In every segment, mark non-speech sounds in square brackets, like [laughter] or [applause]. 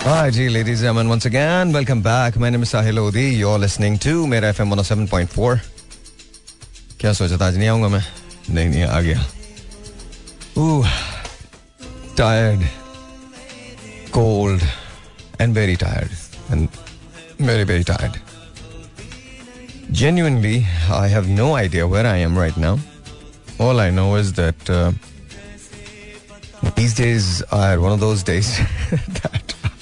Hi, G, ladies and gentlemen, once again, welcome back. My name is Sahil Lodi. You're listening to मेरा FM 107.4. क्या सोचा था आज नहीं आऊंगा मैं नहीं नहीं आ गया Ooh, tired, cold, and very tired, and very very tired. Genuinely, I have no idea where I am right now. All I know is that uh, these days are one of those days [laughs] that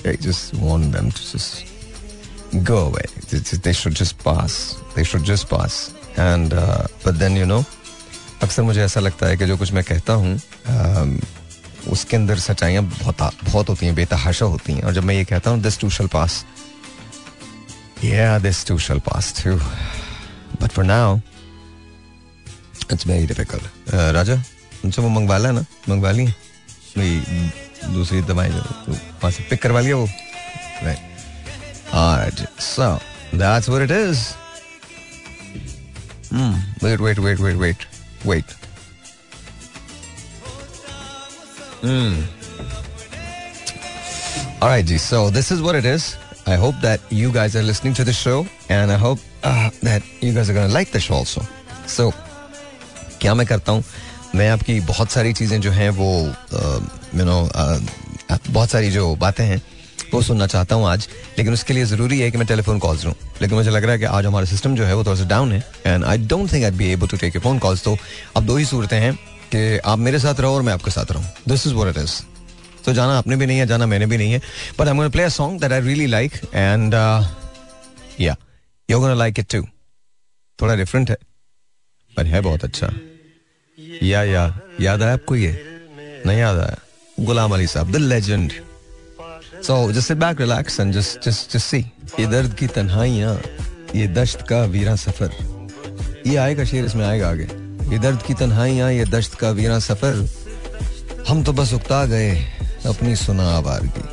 I just want them to just go away. They should just pass. They should just pass. And uh, but then you know, अक्सर मुझे ऐसा लगता है कि जो कुछ मैं कहता हूँ um, उसके अंदर सच्चाइयाँ बहुत बहुत होती हैं बेतहाशा होती हैं और जब मैं ये कहता हूँ this too shall pass this too shall pass but for now it's very difficult Raja उनसे वो मंगवाला ना मंगवा ली दूसरी दवाई जो तो वहाँ से पिक करवा लिया वो right. Alright, so that's what it is. Hmm. Wait, wait, wait, wait, wait, wait. Hmm. All right, G. So this is what it is. I hope that you guys are listening to the show, and I hope uh, that you guys are going to like the show also. So, क्या मैं करता हूँ मैं आपकी बहुत सारी चीज़ें जो हैं वो यू नो बहुत सारी जो बातें हैं, वो सुनना चाहता हूँ आज। लेकिन उसके लिए ज़रूरी है कि मैं टेलीफोन कॉल्स लूँ। लेकिन मुझे लग रहा है कि आज हमारा सिस्टम जो है वो थोड़ा सा डाउन है। And I don't think I be able to take a phone calls तो अब दो ही सूरतें हैं कि आप मेरे साथ रहो और मैं आपके साथ रहूँ। This is what it is तो जाना आपने भी नहीं है, जाना मैंने भी नहीं है। But I gonna play a song that I really like and yeah you like it too थोड़ा डिफरेंट है पर है बहुत अच्छा। या या, याद आया आपको ये? नहीं याद आया। गुलाम अली साहब the legend so just back relax and just just just see ये दर्द की तन्हाइयाँ ये दश्त का वीरा सफ़र। ये आएगा शेर, इसमें आएगा आगे। ये दर्द की तन्हाइयाँ ये दश्त का वीरा सफ़र। हम तो बस उकता गए, अपनी सुना आवारगी।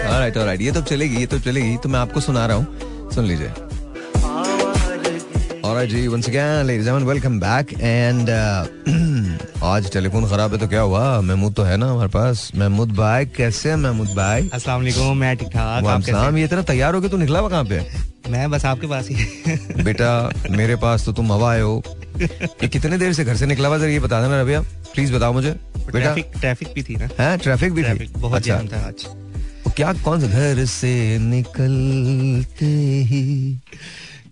ऑलराइट ऑलराइट ये तो चलेगी, ये तो चलेगी तो मैं आपको सुना रहा हूँ। सुन लीजिए। Alright ji once again ladies and welcome back and uh, [clears throat] आज टेलीफोन खराब है तो क्या हुआ? महमूद तो है ना हमारे पास। महमूद भाई कैसे हैं महमूद भाई? अस्सलाम वालेकुम मैं ठीक ठाक। आप वालेकुम ये इतना तैयार हो गया तू निकला हुआ कहाँ पे? मैं बस आपके पास ही। [laughs] बेटा मेरे पास तो तुम हवा आए हो। ये कितने देर से घर से निकला हुआ जरा ये बता देना रबिया। प्लीज़ बताओ मुझे। बेटा। ट्रैफ़िक भी थी ना। है ट्रैफ़िक भी थी? बहुत जाम था आज। क्या कौन सा घर से निकलते ही?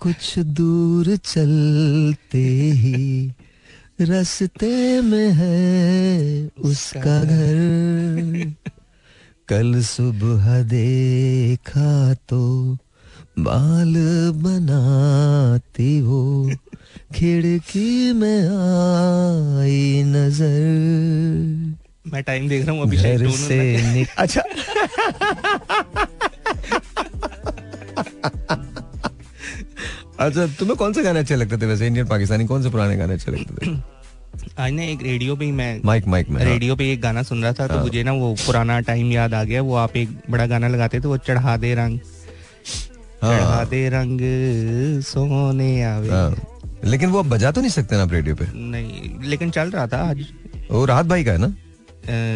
कुछ दूर चलते ही रास्ते में है उसका घर। कल सुबह देखा तो बाल बनाती वो खिड़की में आई नज़र। मैं टाइम देख रहा हूँ अभी से निक... अच्छा। [laughs] अच्छा तुम्हें कौन से गाने अच्छे लगते थे वैसे? इंडियन पाकिस्तानी कौन से पुराने गाने अच्छे लगते थे? [clears throat] आज ना एक रेडियो पे ही मैं माइक माइक में हाँ। रेडियो पे एक गाना सुन रहा था तो मुझे ना वो पुराना टाइम याद आ गया वो आप एक बड़ा गाना लगाते थे वो चढ़ा दे रंग। हाँ। चढ़ा दे रंग सोने आवे। हाँ। लेकिन वो अब बजा तो नहीं सकते ना आप रेडियो पे? नहीं लेकिन चल रहा था आज। वो राहत भाई का है ना?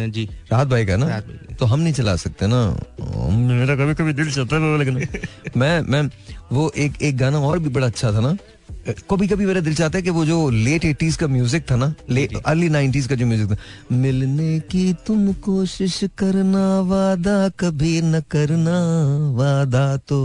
जी। राहत भाई का है ना। तो हम नहीं चला सकते ना। मेरा कभी कभी दिल चाहता है लेकिन [laughs] मैं मैं वो एक एक गाना और भी बड़ा अच्छा था ना। कभी कभी मेरा दिल चाहता है कि वो जो लेट एटीज का म्यूज़िक था ना लेट अर्ली नाइनटीज का जो म्यूज़िक था मिलने की तुम कोशिश करना वादा कभी न करना वादा तो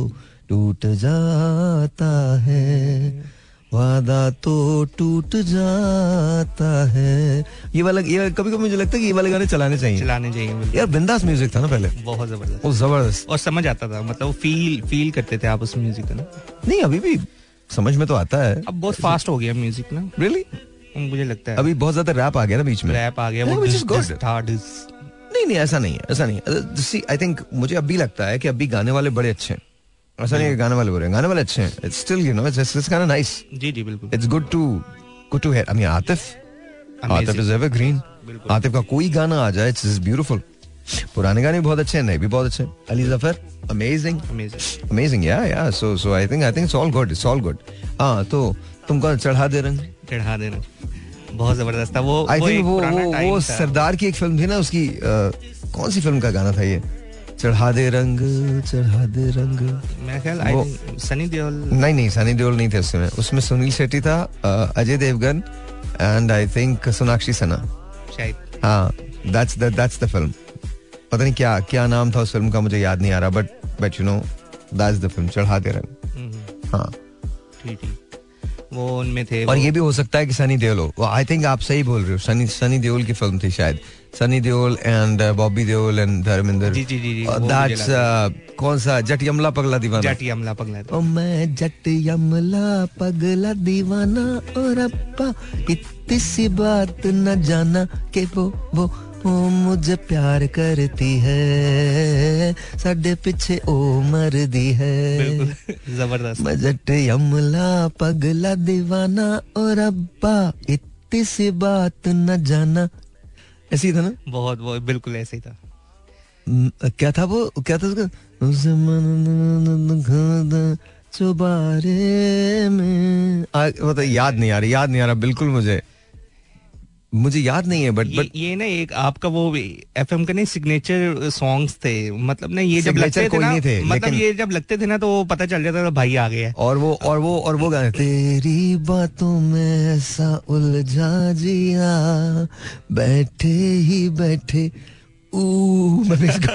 टूट जाता है। वादा तो टूट जाता है। ये वाला ये कभी कभी मुझे लगता है कि ये वाले गाने चलाने चाहिए। चलाने चाहिए यार बिंदास म्यूज़िक था ना पहले। बहुत ज़बरदस्त। वो ज़बरदस्त। और समझ आता था मतलब फील फील करते थे आप उस म्यूज़िक को ना। नहीं अभी भी समझ में तो आता है। अब बहुत फास्ट हो गया म्यूज़िक ना। रियली मुझे लगता है। अभी बहुत ज़्यादा रैप आ गया ना बीच में। रैप आ गया वो नहीं नहीं ऐसा नहीं है ऐसा नहीं सी आई थिंक मुझे अब भी लगता है कि अभी गाने वाले बड़े अच्छे हैं। ऐसा नहीं गाने वाले बुरे हैं गाने वाले अच्छे हैं it's still you know it's it's kind nice जी जी बिल्कुल it's good to good to hear I mean Atif Atif is evergreen. Atif का कोई गाना आ जाए इट्स ब्यूटीफुल पुराने गाने भी बहुत अच्छे हैं नए भी बहुत अच्छे हैं Ali Zafar amazing. Amazing yeah yeah so so I think I think it's all good it's all good हाँ तो तुमको चढ़ा दे रंग चढ़ा दे देना बहुत ज़बरदस्त था वो आई थिंक वो वो, वो सरदार की एक फ़िल्म थी ना उसकी अ, कौन सी फ़िल्म का गाना था ये चढ़ा दे रंग चढ़ा दे रंग। मैं ख्याल सनी देओल नहीं नहीं सनी देओल नहीं थे उसमें। उसमें सुनील शेट्टी था Ajay Devgn and I think Sonakshi Sana. शायद हाँ that's the that's the film पता नहीं क्या क्या नाम था उस फ़िल्म का मुझे याद नहीं आ रहा but but you know that's the film चढ़ा दे रंग। हम्म, हाँ। ठीक ठीक। वो उनमें थे और ये भी हो सकता है कि सनी देओल हो। आई थिंक आप सही बोल रहे हो। सनी सनी देओल की फ़िल्म थी शायद। सनी देओल एंड बॉबी देओल एंड धर्मेंद्र जी जी जी दैट्स कौन सा? जट यमला पगला दीवाना। जाटी अमला पगला ओ मैं जट यमला पगला दीवाना और अब्बा इतनी सी बात न जाना कि वो वो मुझे प्यार करती है साडे पीछे ओ मरदी है। बिल्कुल ज़बरदस्त। मैं जट यमला पगला दीवाना और अब्बा इतनी सी बात न जाना। ऐसी था ना? बहुत बहुत बिल्कुल ऐसे ही था। क्या था वो? क्या था उसका? उसे मन खादा चुबारे में। आ, मतलब याद नहीं आ रहा याद नहीं आ रहा बिल्कुल मुझे। मुझे याद नहीं है बट ये, बट ये ना एक आपका वो एफ़ एम का नहीं सिग्नेचर सॉन्ग्स थे। मतलब ना ये जब लगते थे कोई ना नहीं थे, मतलब ये जब लगते थे ना तो पता चल जाता था भाई आ गया और वो और वो और वो गाने तेरी बातों में ऐसा उलझा जिया बैठे ही बैठे ऊ मैंने इसको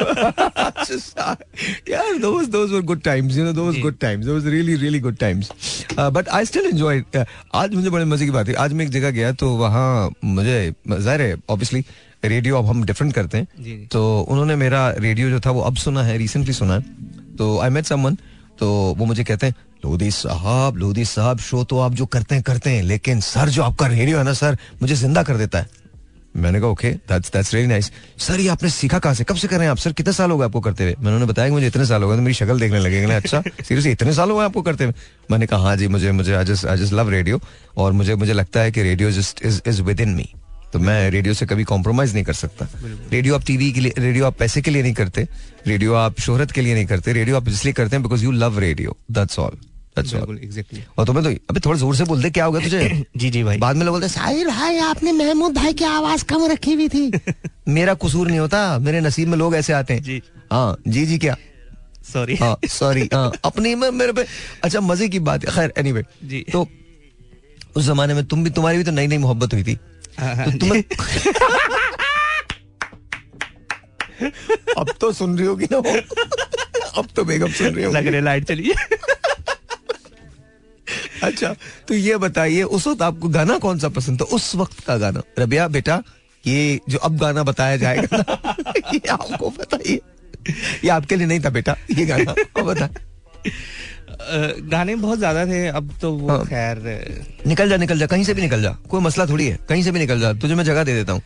यार those those were good times you know those good times. Those really really good times. Uh, but I still enjoy it uh, आज मुझे बड़े मज़े की बात है। आज मैं एक जगह गया तो वहाँ मुझे ज़ाहिर है ऑब्वियसली रेडियो अब हम डिफरेंट करते हैं। तो उन्होंने मेरा रेडियो जो था वो अब सुना है रिसेंटली सुना है। तो आई मेट समवन तो वो मुझे कहते हैं लोधी साहब लोधी साहब शो तो आप जो करते हैं करते हैं लेकिन सर जो आपका रेडियो है ना सर मुझे ज़िंदा कर देता है। मैंने कहा okay that's that's really nice sir ये आपने सीखा कहाँ से? कब से कर रहे हैं आप सर कितने साल हो गए आपको करते हुए? मैंने उन्हें बताया कि मुझे इतने साल हो गए तो मेरी शक्ल देखने लगे कहने, अच्छा [laughs] सीरियसली इतने साल हो गए आपको करते हुए? मैंने कहा हाँ जी मुझे मुझे I just I just love radio और मुझे मुझे लगता है कि radio just is is within me तो मैं रेडियो से कभी कॉम्प्रोमाइज नहीं कर सकता। रेडियो आप टीवी के लिए रेडियो आप पैसे के लिए नहीं करते रेडियो आप शोहरत के लिए नहीं करते रेडियो आप इसलिए करते हैं because you love radio that's all और तुम्हें तो अबे थोड़ा ज़ोर से बोल दे क्या हो गया तुझे? [coughs] जी जी भाई। बाद में लोग बोलते हैं, साहिर भाई आपने महमूद भाई की आवाज़ कम रखी हुई थी। [laughs] मेरा कसूर नहीं होता मेरे नसीब में लोग ऐसे आते हैं। जी। हाँ जी जी क्या? सॉरी हाँ सॉरी हाँ अपनी में मेरे पे अच्छा मज़े की बात है। खैर एनीवे जी। तो उस जमाने में तुम भी तुम्हारी भी तो नई नई मोहब्बत हुई थी। हाँ, तो जी। तुम्हें [laughs] अब तो सुन रही होगी ना अब तो बेगम सुन रही लग होगी रहे लाइट चलिए [laughs] अच्छा तो ये बताइए उस वक्त आपको गाना कौन सा पसंद था? उस वक्त का गाना। रबिया बेटा ये जो अब गाना बताया जाएगा [laughs] ये आपको बताइए। ये आपके लिए नहीं था बेटा ये गाना अब बता गाने बहुत ज़्यादा थे अब तो वो हाँ। खैर निकल जा निकल जा कहीं से भी निकल जा कोई मसला थोड़ी है कहीं से भी निकल जा तुझे मैं जगह दे देता हूँ।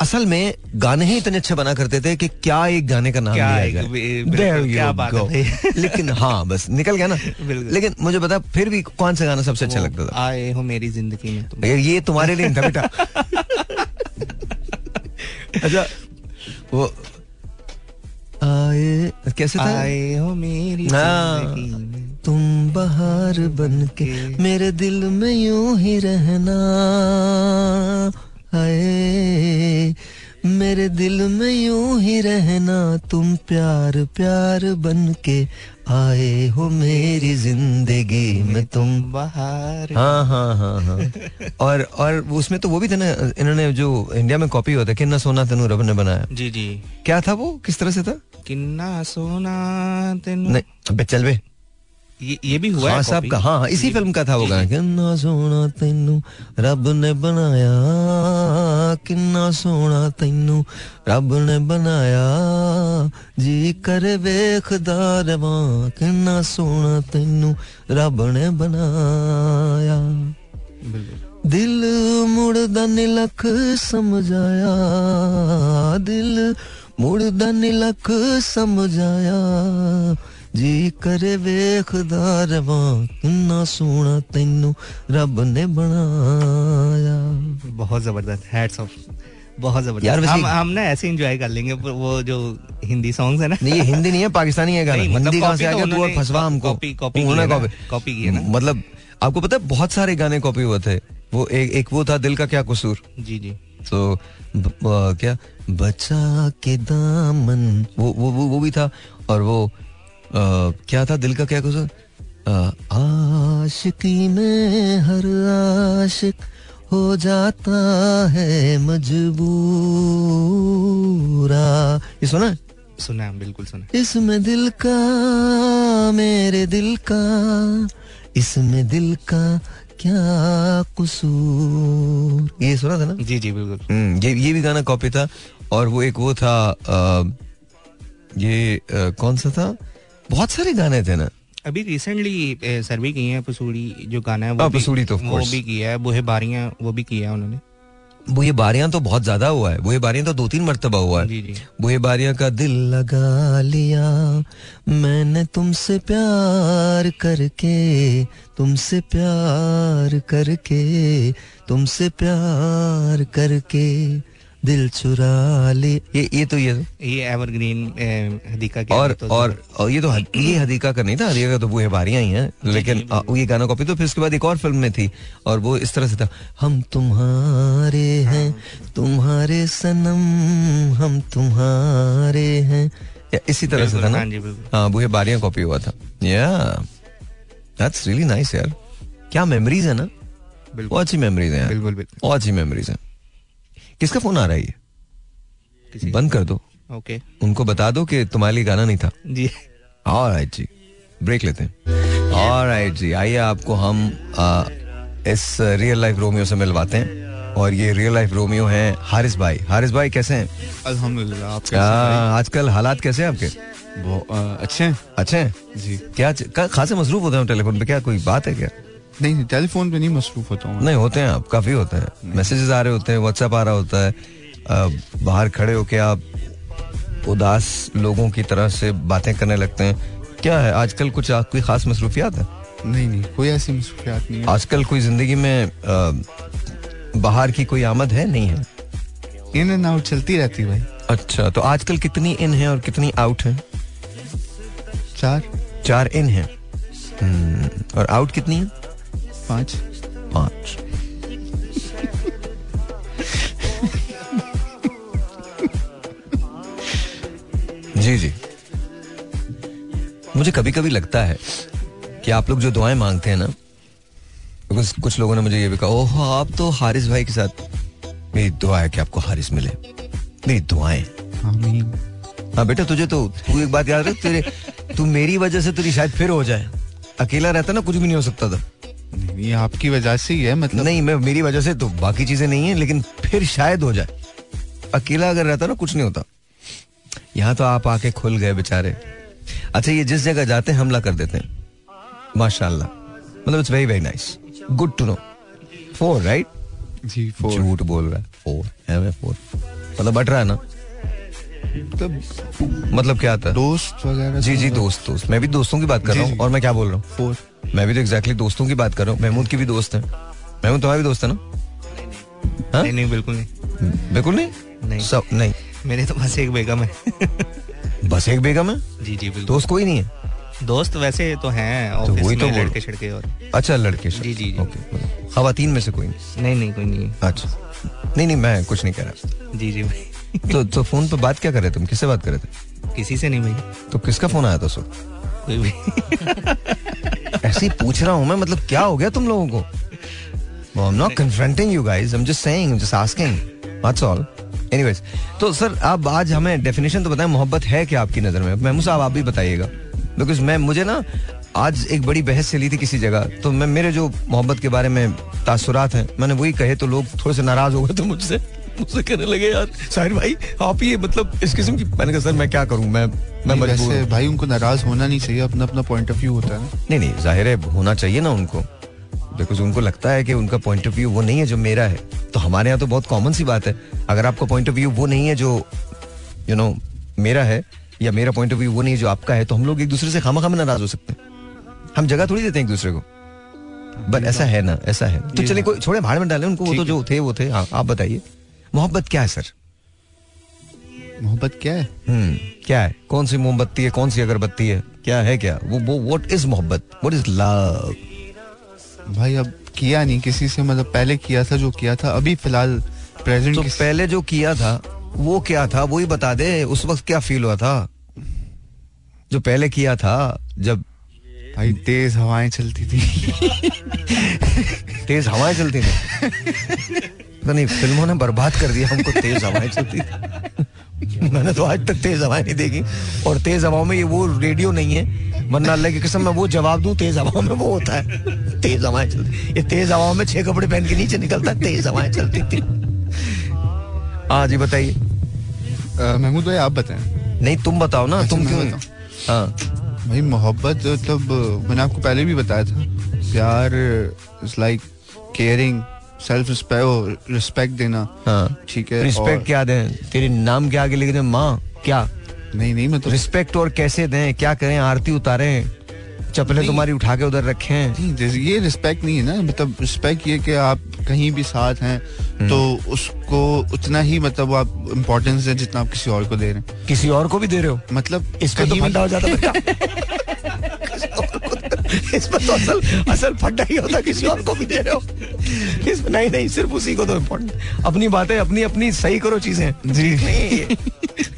असल में गाने ही इतने अच्छे बना करते थे कि क्या एक गाने का नाम क्या एक- क्या बात है। [laughs] लेकिन हाँ बस निकल गया ना। लेकिन मुझे बता फिर भी कौन सा गाना सबसे अच्छा लगता था? आए हो मेरी ज़िंदगी में तुम। ये तुम्हारे लिए था बेटा। [laughs] अच्छा वो आए कैसे था? आए हो मेरी हाँ। ज़िंदगी तुम बाहर बन के मेरे दिल में यूँ ही रहना। आए। मेरे दिल में यूँ ही रहना तुम प्यार प्यार बन के आए हो मेरी ज़िंदगी में तुम बाहर। हाँ हाँ हाँ हाँ। [laughs] और और उसमें तो वो भी था ना इन्होंने जो इंडिया में कॉपी होता है किन्ना सोना तेनू रब ने बनाया। जी जी। क्या था वो? किस तरह से था? किन्ना सोना तेनू। नहीं अबे चल बे। ये ये भी हुआ हाँ साहब का हाँ हाँ इसी फ़िल्म का था वो गाना। किन्ना सोना तेनू रब ने बनाया किन्ना सोना तेनू रब ने बनाया जी करे वेखदार वां किन्ना सोना तेनू रब ने बनाया। दिल मुड़दा निलख समझाया दिल मुड़दा निलख समझाया ਜੀ ਕਰੇ ਵੇਖਦਾ ਰਵਾਂ ਕਿੰਨਾ ਸੋਹਣਾ ਤੈਨੂੰ ਰੱਬ ਨੇ ਬਣਾਇਆ बहुत जबरदस्त हैट्स ऑफ बहुत यार जबरदस्त वैसे- हम हम ना ऐसे एंजॉय कर लेंगे पर वो जो हिंदी सॉन्ग्स है ना नहीं ये हिंदी नहीं है पाकिस्तानी है गाना नहीं, मतलब हिंदी कहाँ से कॉपी आ तो गया तू और उन्होंने फसवा हमको कॉपी- कॉपी उन्होंने की है ना, कॉपी कॉपी की है ना। मतलब आपको पता है बहुत सारे गाने कॉपी हुए थे वो एक एक वो था दिल का क्या कसूर जी जी तो ब- अ, क्या बचा के दामन वो वो वो, वो भी था और वो आ, क्या था दिल का क्या कुछ? आशिकी में हर आशिक हो जाता है मजबूरा। ये सुना सुना है बिल्कुल सुना इसमें दिल का मेरे दिल का इसमें दिल का क्या कसूर? ये सुना था ना? जी जी बिल्कुल। हम्म, ये ये भी गाना कॉपी था और वो एक वो था आ, ये आ, कौन सा था? बहुत सारे गाने थे ना। अभी रिसेंटली सर्वे किए हैं पसूड़ी जो गाना है वो हाँ, भी, पसूड़ी तो वो भी किया है बुहे बारियाँ वो भी किया है उन्होंने। वो ये बारियाँ तो बहुत ज़्यादा हुआ है। ये बारियाँ तो दो तीन मरतबा हुआ है। बुहे बारियाँ का दिल लगा लिया मैंने तुमसे प्यार करके तुमसे प्यार करके तुमसे प्यार करके। दिल चुरा ले। ये ये तो ये ये एवरग्रीन हदीका के और तो और और ये तो हद, ये हदीका का नहीं था हदीका का तो वो है बारियाँ ही हैं। लेकिन आ, ये गाना कॉपी तो फिर उसके बाद एक और फ़िल्म में थी और वो इस तरह से था हम तुम्हारे हैं तुम्हारे सनम हम तुम्हारे हैं। इसी तरह से था ना? हाँ बिल्कुल। हाँ वो है बारियाँ कॉपी हुआ था। या दैट्स रियली नाइस यार। क्या मेमोरीज है ना? बिल्कुल। बहुत अच्छी मेमोरीज हैं बिल्कुल बिल्कुल। बहुत अच्छी मेमोरीज हैं। किसका फ़ोन आ रहा है ये? बंद कर दो। ओके। उनको बता दो कि तुम्हारे लिए गाना नहीं था। जी। ऑलराइट जी। ब्रेक लेते हैं। ऑलराइट जी। आइए आपको हम आ, इस रियल लाइफ रोमियो से मिलवाते हैं। और ये रियल लाइफ रोमियो हैं हारिस भाई। हारिस भाई कैसे हैं? अल्हम्दुलिल्लाह आप आ, आजकल हालात कैसे हैं आपके? आ, अच्छे हैं। अच्छे हैं? जी। क्या क्या- खासे मसरूफ होते हैं टेलीफोन पे? क्या कोई बात है क्या? नहीं नहीं टेलीफोन पे नहीं मसरूफ होता हूँ नहीं होते हैं आप काफ़ी होते हैं। मैसेजेस आ रहे होते हैं व्हाट्सएप आ रहा होता है। बाहर खड़े होके आप उदास लोगों की तरह से बातें करने लगते हैं। क्या है आजकल कुछ कोई खास मसरूफियात है? नहीं नहीं कोई ऐसी मसरूफियात नहीं है। आजकल कोई ज़िंदगी में आ, बाहर की कोई आमद है नहीं है? इन एंड आउट चलती रहती है भाई। अच्छा तो आजकल कितनी इन है और कितनी आउट है? चार। चार इन है। हम्म, और आउट कितनी है? पाँच? पाँच। जी जी। मुझे कभी कभी लगता है कि आप लोग जो दुआएँ मांगते हैं ना कुछ कुछ लोगों ने मुझे ये भी कहा ओह आप तो हारिस भाई के साथ मेरी दुआ है कि आपको हारिस मिले। मेरी दुआएँ। हाँ बेटा तुझे तो तू एक बात याद रख तेरे तू मेरी वजह से तेरी शायद फिर हो जाए। अकेला रहता ना कुछ भी नहीं हो सकता था। ये आपकी वजह से ही है मतलब? नहीं मैं मेरी वजह से तो बाकी चीज़ें नहीं है लेकिन फिर शायद हो जाए। अकेला अगर रहता ना कुछ नहीं होता। यहाँ तो आप आके खुल गए बेचारे। अच्छा ये जिस जगह जाते हैं हमला कर देते हैं। माशाल्लाह। मतलब it's very very nice good to know for right ji for झूठ बोल रहा है। फोर है फोर मतलब बट रहा है ना? मतलब मतलब क्या था? दोस्त वगैरह जी तो- जी दोस्त दोस्त। मैं भी दोस्तों की बात कर रहा हूँ और मैं क्या बोल रहा हूँ? फोर मैं भी तो एग्जैक्टली दोस्तों की बात कर रहा हूँ। महमूद की भी दोस्त है। महमूद तुम्हारा भी दोस्त है ना? हाँ? नहीं नहीं बिल्कुल नहीं। बिल्कुल नहीं? नहीं। सब नहीं। मेरे तो बस एक बेगम है। बस एक बेगम है? जी जी बिल्कुल। दोस्त कोई नहीं है? दोस्त वैसे तो हैं ऑफ़िस वही तो लड़के छड़के और। अच्छा लड़के जी, जी। ओके खातन में से कोई नहीं? नहीं नहीं कोई नहीं। अच्छा। नहीं नहीं मैं कुछ नहीं कह रहा। जी जी भाई। तो तो फ़ोन पे बात क्या कर रहे थे? तुम किससे बात कर रहे थे? किसी से नहीं भाई। तो किसका फ़ोन आया था सो? कोई भी। ऐसे ही पूछ रहा हूँ मैं मतलब क्या हो गया तुम लोगों को? I am not confronting you guys I am just saying just asking that's all anyways तो सर आप आज हमें डेफिनेशन तो बताएँ, मोहब्बत है क्या आपकी नज़र में? महमूद साहब, आप भी बताइएगा। बिकॉज़ मैं, मुझे ना, आज एक बड़ी बहस चली थी किसी जगह तो मैं, मेरे जो मोहब्बत के बारे में तासुरात हैं, मैंने वही कहे तो लोग थोड़े से नाराज़ हो गए थे मुझसे। मुझसे कहने लगे यार साहिर भाई आप ये मतलब इस किस्म की मैंने कहा सर मैं क्या करूँ? मैं मैं मजबूर भाई उनको नाराज़ होना नहीं चाहिए अपना अपना पॉइंट ऑफ़ व्यू होता है नहीं नहीं ज़ाहिर है होना चाहिए ना उनको। बिकॉज़ उनको लगता है कि उनका पॉइंट ऑफ़ व्यू वो नहीं है जो मेरा है। तो हमारे यहाँ तो बहुत कॉमन सी बात है। अगर आपका पॉइंट ऑफ़ व्यू वो नहीं है जो यू नो मेरा है या मेरा पॉइंट ऑफ़ व्यू वो नहीं है जो आपका है तो हम लोग एक दूसरे से खामा खामा नाराज़ हो सकते हैं। हम जगह थोड़ी देते हैं एक दूसरे को। बट ऐसा है ना ऐसा है। तो चलिए कोई छोड़े भाड़ में डालें उनको वो तो जो थे वो थे। हाँ आप बताइए। मोहब्बत क्या है सर? मोहब्बत क्या है? हम्म क्या है? कौन सी मोमबत्ती है कौन सी अगरबत्ती है? क्या है क्या? वो वो व्हाट इज़ मोहब्बत? व्हाट इज़ लव भाई अब किया नहीं किसी से मतलब पहले किया था जो किया था अभी फ़िलहाल प्रेजेंट तो पहले जो किया था वो क्या था? वही बता दे उस वक्त क्या फील हुआ था? जो पहले किया था जब भाई तेज हवाएँ चलती थी। [laughs] तेज हवाएँ चलती थी? [laughs] पता नहीं फ़िल्मों ने बर्बाद कर दिया हमको तेज हवाएँ चलती मैंने तो आज तक तेज हवाएँ नहीं देखी। और तेज हवाओं में ये वो रेडियो नहीं है। वरना अल्लाह की कसम मैं वो जवाब दूँ तेज हवाओं में वो होता है। तेज हवाएँ चलती ये तेज हवाओं में छह कपड़े पहन के नीचे निकलता है तेज हवाएँ चलती थी। हाँ जी बताइए। महमूद भाई आप बताएँ। नहीं तुम बताओ ना। अच्छा, तुम क्यों हाँ। भाई मोहब्बत मतलब मैंने आपको पहले भी बताया था। प्यार is like caring self respect respect देना हाँ। ठीक है रिस्पेक्ट क्या दें? तेरे नाम के आगे लिख दें माँ क्या? नहीं नहीं मतलब रिस्पेक्ट और कैसे दें? क्या करें? आरती उतारें? चप्पलें नहीं। तुम्हारी उठा के उधर रखे? जैसे ये रिस्पेक्ट नहीं है ना मतलब रिस्पेक्ट ये कि आप कहीं भी साथ हैं हम्म। तो उसको उतना ही मतलब आप इम्पोर्टेंस दें जितना आप किसी और को दे रहे हैं। किसी और को भी दे रहे हो? मतलब इसका तो हो जाता [laughs] [laughs] बेटा इस पर तो असल असल ही होता किसी और को भी दे रहे हो। इस नहीं नहीं सिर्फ़ उसी को तो इम्पोर्टेंट अपनी बातें अपनी अपनी सही करो चीज़ें। जी। नहीं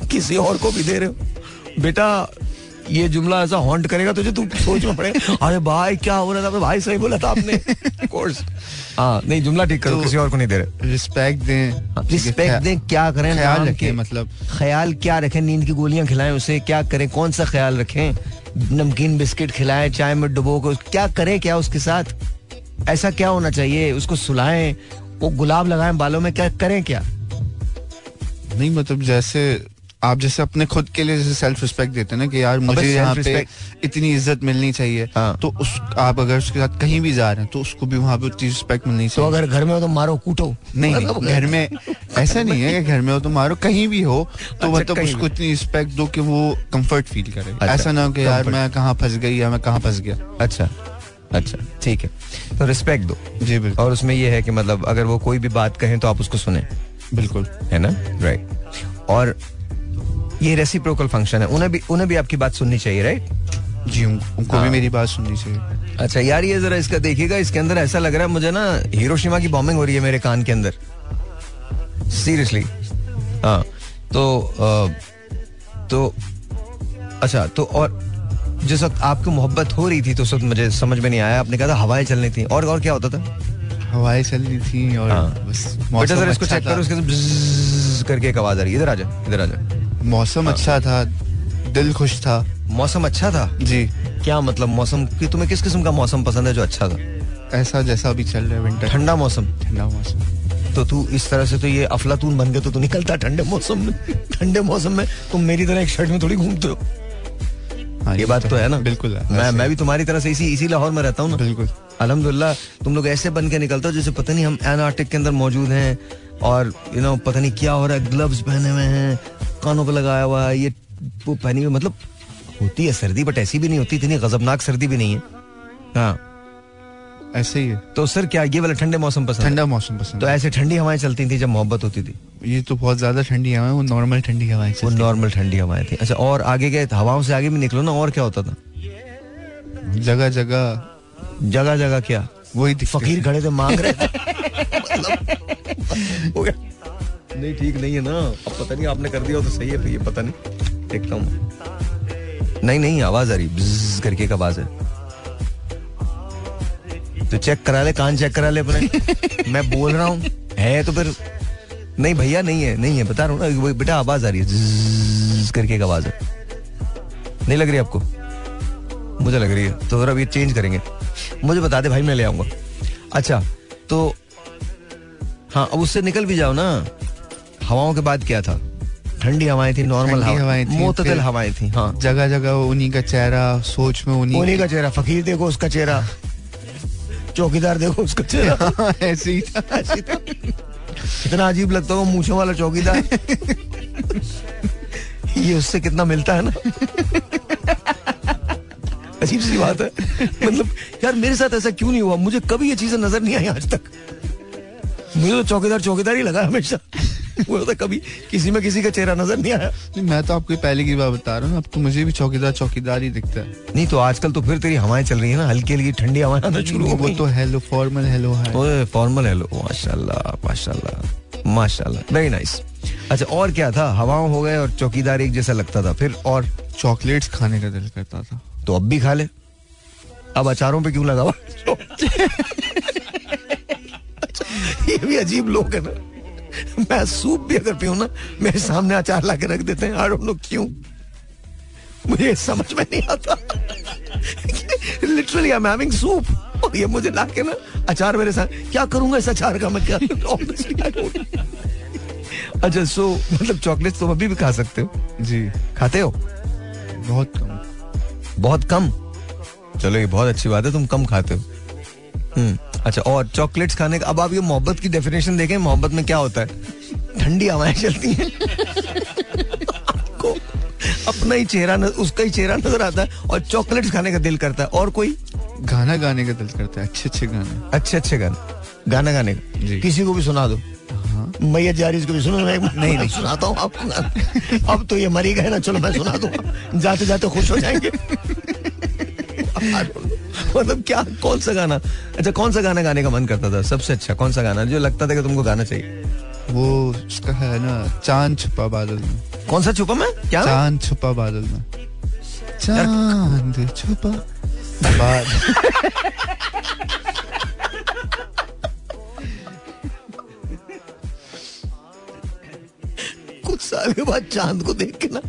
किसी और को भी दे रहे हो। बेटा ये जुमला ऐसा हॉन्ट करेगा तुझे तू सोच में पड़े अरे भाई क्या हो रहा था? भाई सही बोला था आपने। कोर्स हाँ नहीं जुमला ठीक करो तो- किसी और को नहीं दे रहे। रिस्पेक्ट दें। रिस्पेक्ट ख्या- दें क्या करें ख्याल रखें मतलब ख्याल क्या रखें नींद की गोलियाँ खिलाएँ उसे क्या करें कौन सा ख्याल रखें? नमकीन बिस्किट खिलाएँ, चाय में डुबो को। क्या करें क्या उसके साथ? ऐसा क्या होना चाहिए? उसको सुलाएँ, वो गुलाब लगाएँ बालों में, क्या करें क्या? नहीं मतलब जैसे आप जैसे अपने खुद के लिए जैसे सेल्फ रिस्पेक्ट देते हैं ना कि यार मुझे यहाँ पे इतनी इज़्ज़त मिलनी चाहिए। हाँ। तो उस आप अगर उसके साथ कहीं भी जा रहे हैं तो उसको भी वहाँ पे उतनी रिस्पेक्ट मिलनी चाहिए। तो अगर घर में हो तो मारो कूटो। नहीं मतलब घर में [laughs] ऐसा नहीं है कि घर में हो तो मारो कहीं भी हो तो अच्छा, मतलब उसको इतनी रिस्पेक्ट दो कि वो कंफर्ट फील करे। अच्छा, ऐसा ना हो कि यार मैं कहाँ फंस गई या मैं कहाँ फंस गया। अच्छा अच्छा ठीक है। तो रिस्पेक्ट दो। जी बिल्कुल। और उसमें ये है कि मतलब अगर वो कोई भी बात कहें तो आप उसको सुने। बिल्कुल। है ना? राइट और ये रेसिप्रोकल फ़ंक्शन है उन्हें भी उन्हें भी आपकी बात सुननी चाहिए राइट जी उन- उनको हाँ। भी मेरी बात सुननी चाहिए अच्छा यार ये जरा इसका देखिएगा इसके अंदर ऐसा लग रहा है मुझे ना हिरोशिमा की बॉम्बिंग हो रही है मेरे कान के अंदर सीरियसली हाँ तो अ, तो अच्छा तो और जिस वक्त आपको मोहब्बत हो रही थी तो उस वक्त मुझे समझ में नहीं आया आपने कहा था हवाएँ चलनी थी और और क्या होता था हवाएँ चल रही थी और हाँ। बस बेटा जरा इसको अच्छा चेक करो उसके करके एक आवाज़ आ रही है इधर आ जा इधर आ जा मौसम हाँ। अच्छा था दिल खुश था। मौसम अच्छा था? जी। क्या मतलब मौसम कि तुम्हें किस किस्म का मौसम पसंद है जो अच्छा था? ऐसा जैसा अभी चल रहा है विंटर ठंडा मौसम। ठंडा मौसम। तो तू इस तरह से तो ये अफलातून बन के तो तू निकलता ठंडे मौसम में। ठंडे मौसम में तुम मेरी तरह एक शर्ट में थोड़ी घूमते हो। हाँ ये बात तो है ना? बिल्कुल मैं मैं भी तुम्हारी तरह से इसी इसी लाहौर में रहता हूँ ना। बिल्कुल। अलहमदुल्ला तुम लोग ऐसे बन के निकलते हो जैसे पता नहीं हम एनार्टिक के अंदर मौजूद हैं और यू नो पता नहीं क्या हो रहा है ग्लव्स पहने हुए हैं कानों पे लगाया हुआ है ये वो पहनी हुई मतलब होती है सर्दी बट ऐसी भी नहीं होती इतनी गजबनाक सर्दी भी नहीं है। हाँ। ऐसे ही है। तो सर क्या ये वाला ठंडे मौसम पसंद ठंडा मौसम पसंद तो ऐसे ठंडी हवाएँ चलती थी जब मोहब्बत होती थी। ये तो बहुत ज़्यादा ठंडी हवाएँ वो नॉर्मल ठंडी हवाएँ वो नॉर्मल ठंडी हवाएँ थी। अच्छा और आगे गए हवाओं से आगे भी निकलो ना और क्या होता था? जगह जगह जगह जगह क्या? वही फकीर खड़े थे मांग रहे थे। मतलब, नहीं ठीक नहीं है ना। अब पता नहीं आपने कर दिया तो सही है फिर ये पता नहीं। देखता हूँ। नहीं नहीं आवाज़ आ रही करके एक आवाज़ है। तो चेक करा ले कान चेक करा ले अपने। [laughs] मैं बोल रहा हूँ है तो फिर नहीं भैया नहीं है नहीं है बता रहा हूँ ना। बेटा आवाज़ आ रही है। करके एक आवाज़ है। नहीं लग रही आपको? मुझे लग रही है। तो जरा अब ये चेंज करेंगे। मुझे बता दे भाई मैं ले आऊँगा। अच्छा तो हाँ अब उससे निकल भी जाओ ना। हवाओं के बाद क्या था? ठंडी हवाएँ थी नॉर्मल हवाएँ थी, मोतदिल हवाएँ थी हाँ। जगह जगह उन्हीं का चेहरा सोच में उन्हीं उन्हीं का चेहरा फकीर देखो उसका चेहरा। चौकीदार देखो उसका चेहरा। [laughs] हाँ, ऐसे ही था। कितना अजीब लगता है वो मूछों वाला चौकीदार। [laughs] ये उससे कितना मिलता है ना? अजीब सी बात है। मतलब यार मेरे साथ ऐसा क्यों नहीं हुआ? मुझे कभी ये चीज़ें नज़र नहीं आई आज तक। मुझे तो चौकीदार चौकीदार ही लगा हमेशा। मुझे तो कभी किसी में किसी का चेहरा नज़र नहीं आया। नहीं, मैं तो आपको पहले की बात बता रहा हूँ अब तो मुझे भी चौकीदार चौकीदार ही दिखता है। नहीं तो आजकल तो फिर तेरी हवाएँ चल रही है ना हल्की हल्की ठंडी हवाएँ आना शुरू हो वो गई। तो हेलो फॉर्मल हेलो है ओए फॉर्मल हेलो माशाल्लाह माशाल्लाह माशाल्लाह। वेरी नाइस अच्छा और क्या था? हवाओं हो गए और चौकीदार एक जैसा लगता था फिर और? चॉकलेट्स खाने का दिल करता था। तो अब भी खा ले। अब अचारों पे क्यों लगा हुआ? ये भी अजीब लोग है ना। मैं सूप भी अगर पीऊं ना मेरे सामने अचार ला के रख देते हैं। डोंट नो क्यों? मुझे समझ में नहीं आता। Literally I am having soup और ये मुझे ला के ना अचार मेरे साथ क्या करूँगा इस अचार का मैं? क्या. अच्छा सो मतलब चॉकलेट तुम अभी भी खा सकते हो? जी। खाते हो? बहुत कम। बहुत कम। चलो ये बहुत अच्छी बात है तुम कम खाते हो। हम्म अच्छा और चॉकलेट्स खाने का अब आप ये मोहब्बत की डेफिनेशन देखें मोहब्बत में क्या होता है? ठंडी हवाएँ चलती हैं। आपको अपना ही चेहरा न, उसका ही चेहरा नज़र आता है और चॉकलेट्स खाने का दिल करता है। और कोई? गाना गाने का दिल करता है अच्छे अच्छे गाने। अच्छे अच्छे गाने। गाना गाने का। किसी को भी सुना दो। हाँ मैया जा रही इसको भी सुनो मैं नहीं नहीं। सुनाता हूँ आपको अब तो ये मरी गए ना चलो मैं सुना दूँगा। जाते जाते खुश हो जाएँगे। मतलब क्या कौन सा गाना? अच्छा कौन सा गाना गाने का मन करता था? सबसे अच्छा कौन सा गाना? जो लगता था कि तुमको गाना चाहिए। वो उसका है ना चाँद छुपा बादल में। कौन सा छुपा मैं? क्या? चाँद छुपा बादल में। चाँद छुपा बादल। [laughs] साल के बाद चाँद को देख के ना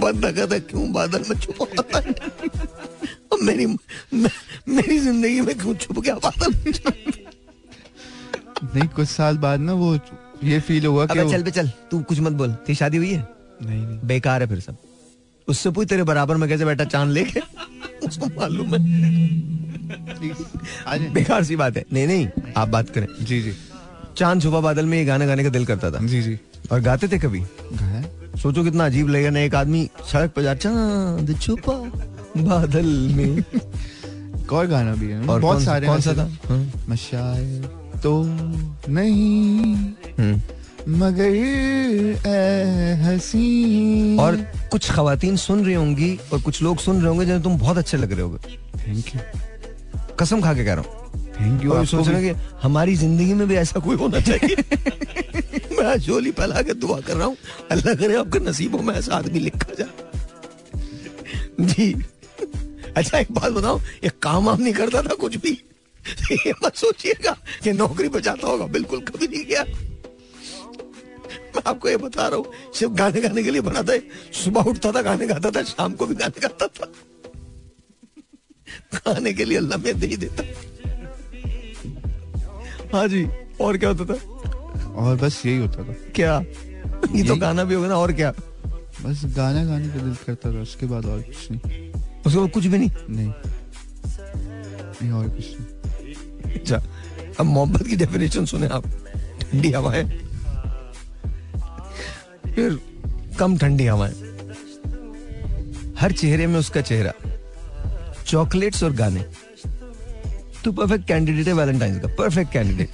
बंदा कहता है, क्यों बादल में छुपा होता है मेरी मेरी ज़िंदगी में क्यों छुप गया बादल नहीं कुछ साल बाद ना वो ये फील हुआ कि चल पे चल तू कुछ मत बोल। तेरी शादी हुई है? नहीं नहीं। बेकार है फिर सब। उससे पूछ तेरे बराबर में कैसे बैठा चाँद लेके? उसको मालूम है। बेकार सी बात है। नहीं नहीं आप बात करें। जी जी। चाँद छुपा बादल में ये गाना गाने का दिल करता था। जी जी। और गाते थे कभी। सोचो कितना अजीब लगेगा ना एक आदमी सड़क पर जा चाँद छुपा बादल में। [laughs] और गाना भी है। और बहुत कौन- सारे कौन सा था? हाँ। तो नहीं हम्म। मगर हसी। और कुछ खातन सुन रही होंगी और कुछ लोग सुन रहे होंगे जिन्हें तुम बहुत अच्छे लग रहे होगे। थैंक यू कसम खा के कह रहा हूँ। Thank you. सोच रहे कि हमारी ज़िंदगी में भी ऐसा कोई होना चाहिए। [laughs] मैं झोली फैला के दुआ कर रहा हूँ अल्लाह करे आपके नसीबों में ऐसा आदमी लिखा जाए जी। अच्छा एक बात बताओ ये काम वाम नहीं करता था कुछ भी। ये मत सोचिएगा कि नौकरी पे जाता होगा बिल्कुल कभी नहीं किया। मैं आपको ये बता रहा हूँ सिर्फ़ गाने गाने के लिए बना था सुबह उठता था गाने गाता था शाम को भी गाने गाता था। खाने के लिए अल्लाह में दे ही देता। हाँ जी और क्या होता था? और बस यही होता था। क्या? ये तो गाना भी होगा ना और क्या? बस गाना गाने का दिल करता था उसके बाद और कुछ नहीं। उसके बाद कुछ भी नहीं? नहीं। नहीं और कुछ नहीं। अच्छा अब मोहब्बत की डेफिनेशन सुने आप। ठंडी हवाएँ फिर कम ठंडी हवाएँ हर चेहरे में उसका चेहरा। चॉकलेट्स और गाने। तो परफेक्ट कैंडिडेट है वैलेंटाइन का। Perfect candidate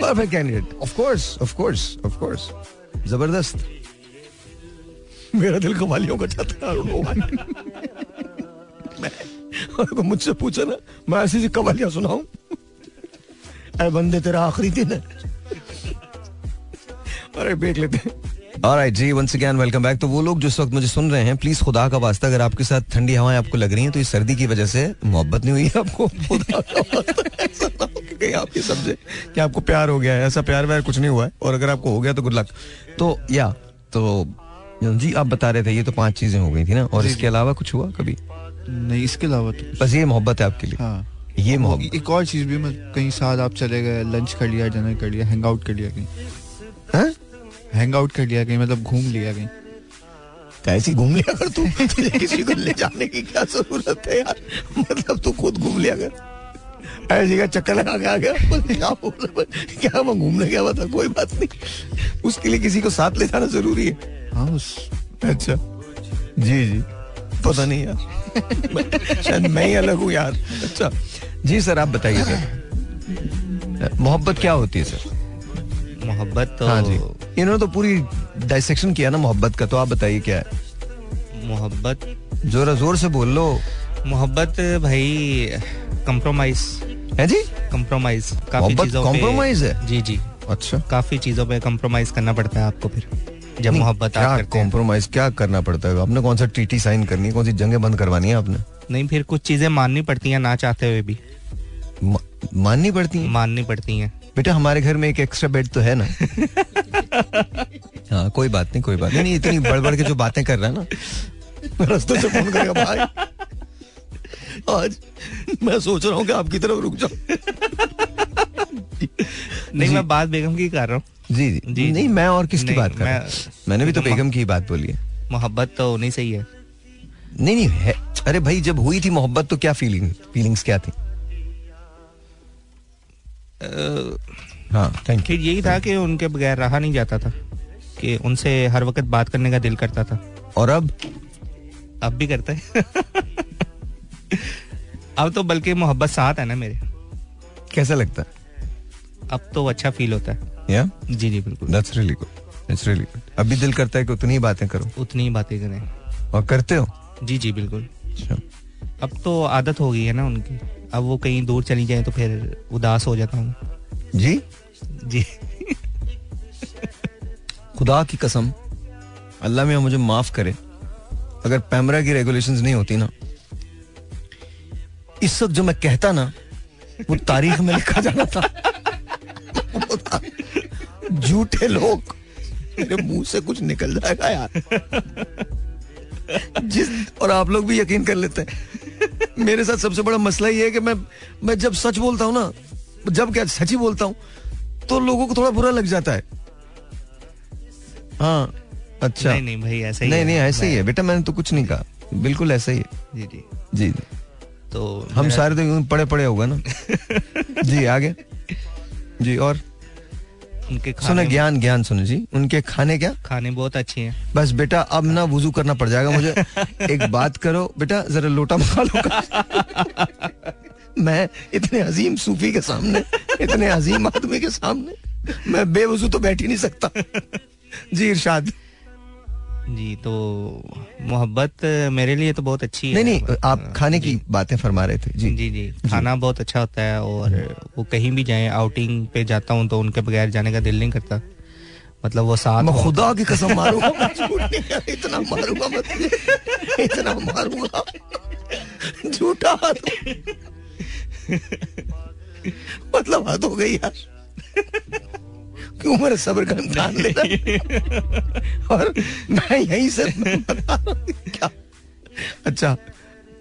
perfect candidate of course of course of course ज़बरदस्त। मेरा दिल कवालियों का चाहता है मुझसे पूछा ना, मैं ऐसी सी कवालियाँ सुनाऊं। अरे बंदे, तेरा आखिरी दिन है। अरे, देख लेते हैं। Alright जी वंस अगेन वेलकम बैक तो वो लोग जिस वक्त मुझे सुन रहे हैं प्लीज़ खुदा का वास्ता अगर आपके साथ ठंडी हवाएँ आपको लग रही हैं तो इस सर्दी की वजह से मोहब्बत नहीं हुई है आपको। [laughs] कहीं आप ये समझे कि आपको प्यार हो गया है ऐसा प्यार व्यार कुछ नहीं हुआ है और अगर आपको हो गया तो गुड लक तो या तो जी आप बता रहे थे ये तो पाँच चीज़ें हो गई थी ना और इसके अलावा कुछ हुआ कभी? नहीं इसके अलावा तो बस ये मोहब्बत है आपके लिए। हाँ। ये मोहब्बत। एक और चीज़ भी मैं कहीं साथ आप चले गए लंच कर लिया डिनर कर लिया हैंग आउट कर लिया कहीं। हैं? हैंग आउट कर लिया कहीं मतलब घूम लिया कहीं। कैसी घूम लिया कर तू? किसी को ले जाने की क्या ज़रूरत है यार? मतलब तू खुद घूम लिया कर। ऐसी का चक्कर लगा के आ गया? क्या बोल क्या मैं घूमने गया हुआ था कोई बात नहीं। उसके लिए किसी को साथ ले जाना ज़रूरी है। हाँ उस अच्छा। जी जी। पता नहीं यार। मैं- शायद मैं ही अलग हूँ यार। अच्छा। जी सर आप बताइए सर। मोहब्बत क्या होती है सर? मोहब्बत तो हाँ जी। इन्होंने तो पूरी डाइसेक्शन किया ना मोहब्बत का तो आप बताइए क्या है? मोहब्बत? जोरा ज़ोर से बोल लो। मोहब्बत भाई कंप्रोमाइज है जी? कंप्रोमाइज काफ़ी चीज़ों पे है? जी जी। अच्छा। काफ़ी चीज़ों पे कॉम्प्रोमाइज करना पड़ता है आपको फिर जब मोहब्बत क्या कॉम्प्रोमाइज क्या करना पड़ता है? आपने कौन सा टीटी साइन करनी है? कौन सी जंगें बंद करवानी है आपने? नहीं फिर कुछ चीज़ें माननी पड़ती हैं ना चाहते हुए भी। माननी पड़ती है? माननी पड़ती हैं। बेटा हमारे घर में एक एक्स्ट्रा बेड तो है ना? [laughs] हाँ कोई बात नहीं कोई बात नहीं। इतनी बढ़ बढ़ के जो बातें कर रहा है ना रस्ते से फ़ोन करेगा भाई आज मैं सोच रहा हूँ कि आपकी तरफ़ रुक जाओ नहीं मैं बात बेगम की कर रहा हूँ। जी जी, जी, नहीं मैं और किसकी बात कर रहा हूँ? मैंने भी तो बेगम- बेगम की बात बोली है। मोहब्बत तो नहीं सही है नहीं नहीं है अरे भाई जब हुई थी मोहब्बत तो क्या फीलिंग फीलिंग्स क्या थी? हाँ थैंक फिर यही था कि उनके बगैर रहा नहीं जाता था कि उनसे हर वक्त बात करने का दिल करता था। और अब? अब भी करता है। अब तो बल्कि मोहब्बत साथ है ना मेरे। कैसा लगता? है अब तो अच्छा फील होता है। या जी जी बिल्कुल। That's really good that's really good अभी दिल करता है कि उतनी ही बातें करो। उतनी ही बातें करें। और करते हो? जी जी बिल्कुल। अच्छा। अब तो आदत हो गई है ना उनकी। अब वो कहीं दूर चली जाए तो फिर उदास हो जाता हूँ। जी? जी। खुदा की कसम अल्लाह में मुझे माफ़ करे। अगर पैमरा की रेगुलेशंस नहीं होती ना इस वक्त जो मैं कहता ना वो तारीख में लिखा जाना था था, झूठे लोग मेरे मुँह से कुछ निकल जाएगा यार। जिस और आप लोग भी यकीन कर लेते हैं। मेरे साथ सबसे बड़ा मसला ये है कि मैं मैं जब सच बोलता हूँ ना जब क्या सच ही बोलता हूँ तो लोगों को थोड़ा बुरा लग जाता है। हाँ अच्छा। नहीं नहीं भाई ऐसा ही नहीं। नहीं ऐसे ही है। बेटा मैंने तो कुछ नहीं कहा। बिल्कुल ऐसा ही है। जी जी। जी जी। तो हम सारे तो पड़े पड़े होगा ना। [laughs] जी आगे। जी और? उनके सुने ज्ञान ज्ञान सुनो जी। उनके खाने क्या? खाने बहुत अच्छे हैं। बस बेटा अब ना वज़ू करना पड़ जाएगा मुझे। [laughs] एक बात करो बेटा जरा लोटा मंगा लो [laughs] मैं इतने अजीम सूफी के सामने इतने अजीम आदमी के सामने मैं बेवजू तो बैठ ही नहीं सकता। जी इरशाद। जी तो मोहब्बत मेरे लिए तो बहुत अच्छी नहीं है। नहीं आप खाने की बातें फरमा रहे थे। जी। जी जी। खाना बहुत अच्छा होता है और वो कहीं भी जाए आउटिंग पे जाता हूँ तो उनके बगैर जाने का दिल नहीं करता। मतलब वो साथ मैं खुदा की कसम मारूँगा नहीं इतना मारूँगा मैं इतना मारूँगा। झूठा हाथ। मतलब हद हो गई यार। क्यों मेरे सब्र का इम्तिहान ले और मैं यहीं से क्या? अच्छा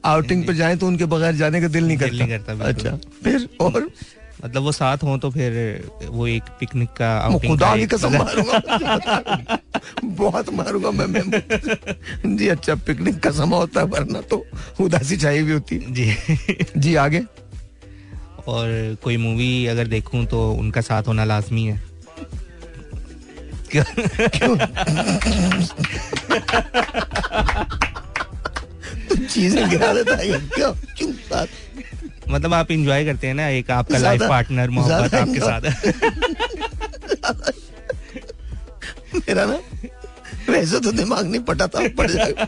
आउटिंग पे जाए तो उनके बगैर जाने का दिल नहीं दिल करता। नहीं करता, अच्छा फिर और? मतलब वो साथ हो तो फिर वो एक पिकनिक का खुदा का कसम मारूँगा। बहुत मारूँगा मैं मैं। जी अच्छा पिकनिक का समय होता है वरना तो उदासी चाहिए भी होती। जी। जी आगे? और कोई मूवी अगर देखूँ तो उनका साथ होना लाजमी है। तो चीज़ें गिरा देता है क्या क्यों मतलब आप इंजॉय करते हैं ना एक आपका लाइफ पार्टनर मोहब्बत आपके साथ। है [laughs] मेरा ना वैसे तो दिमाग नहीं पटा था पड़ जाएगा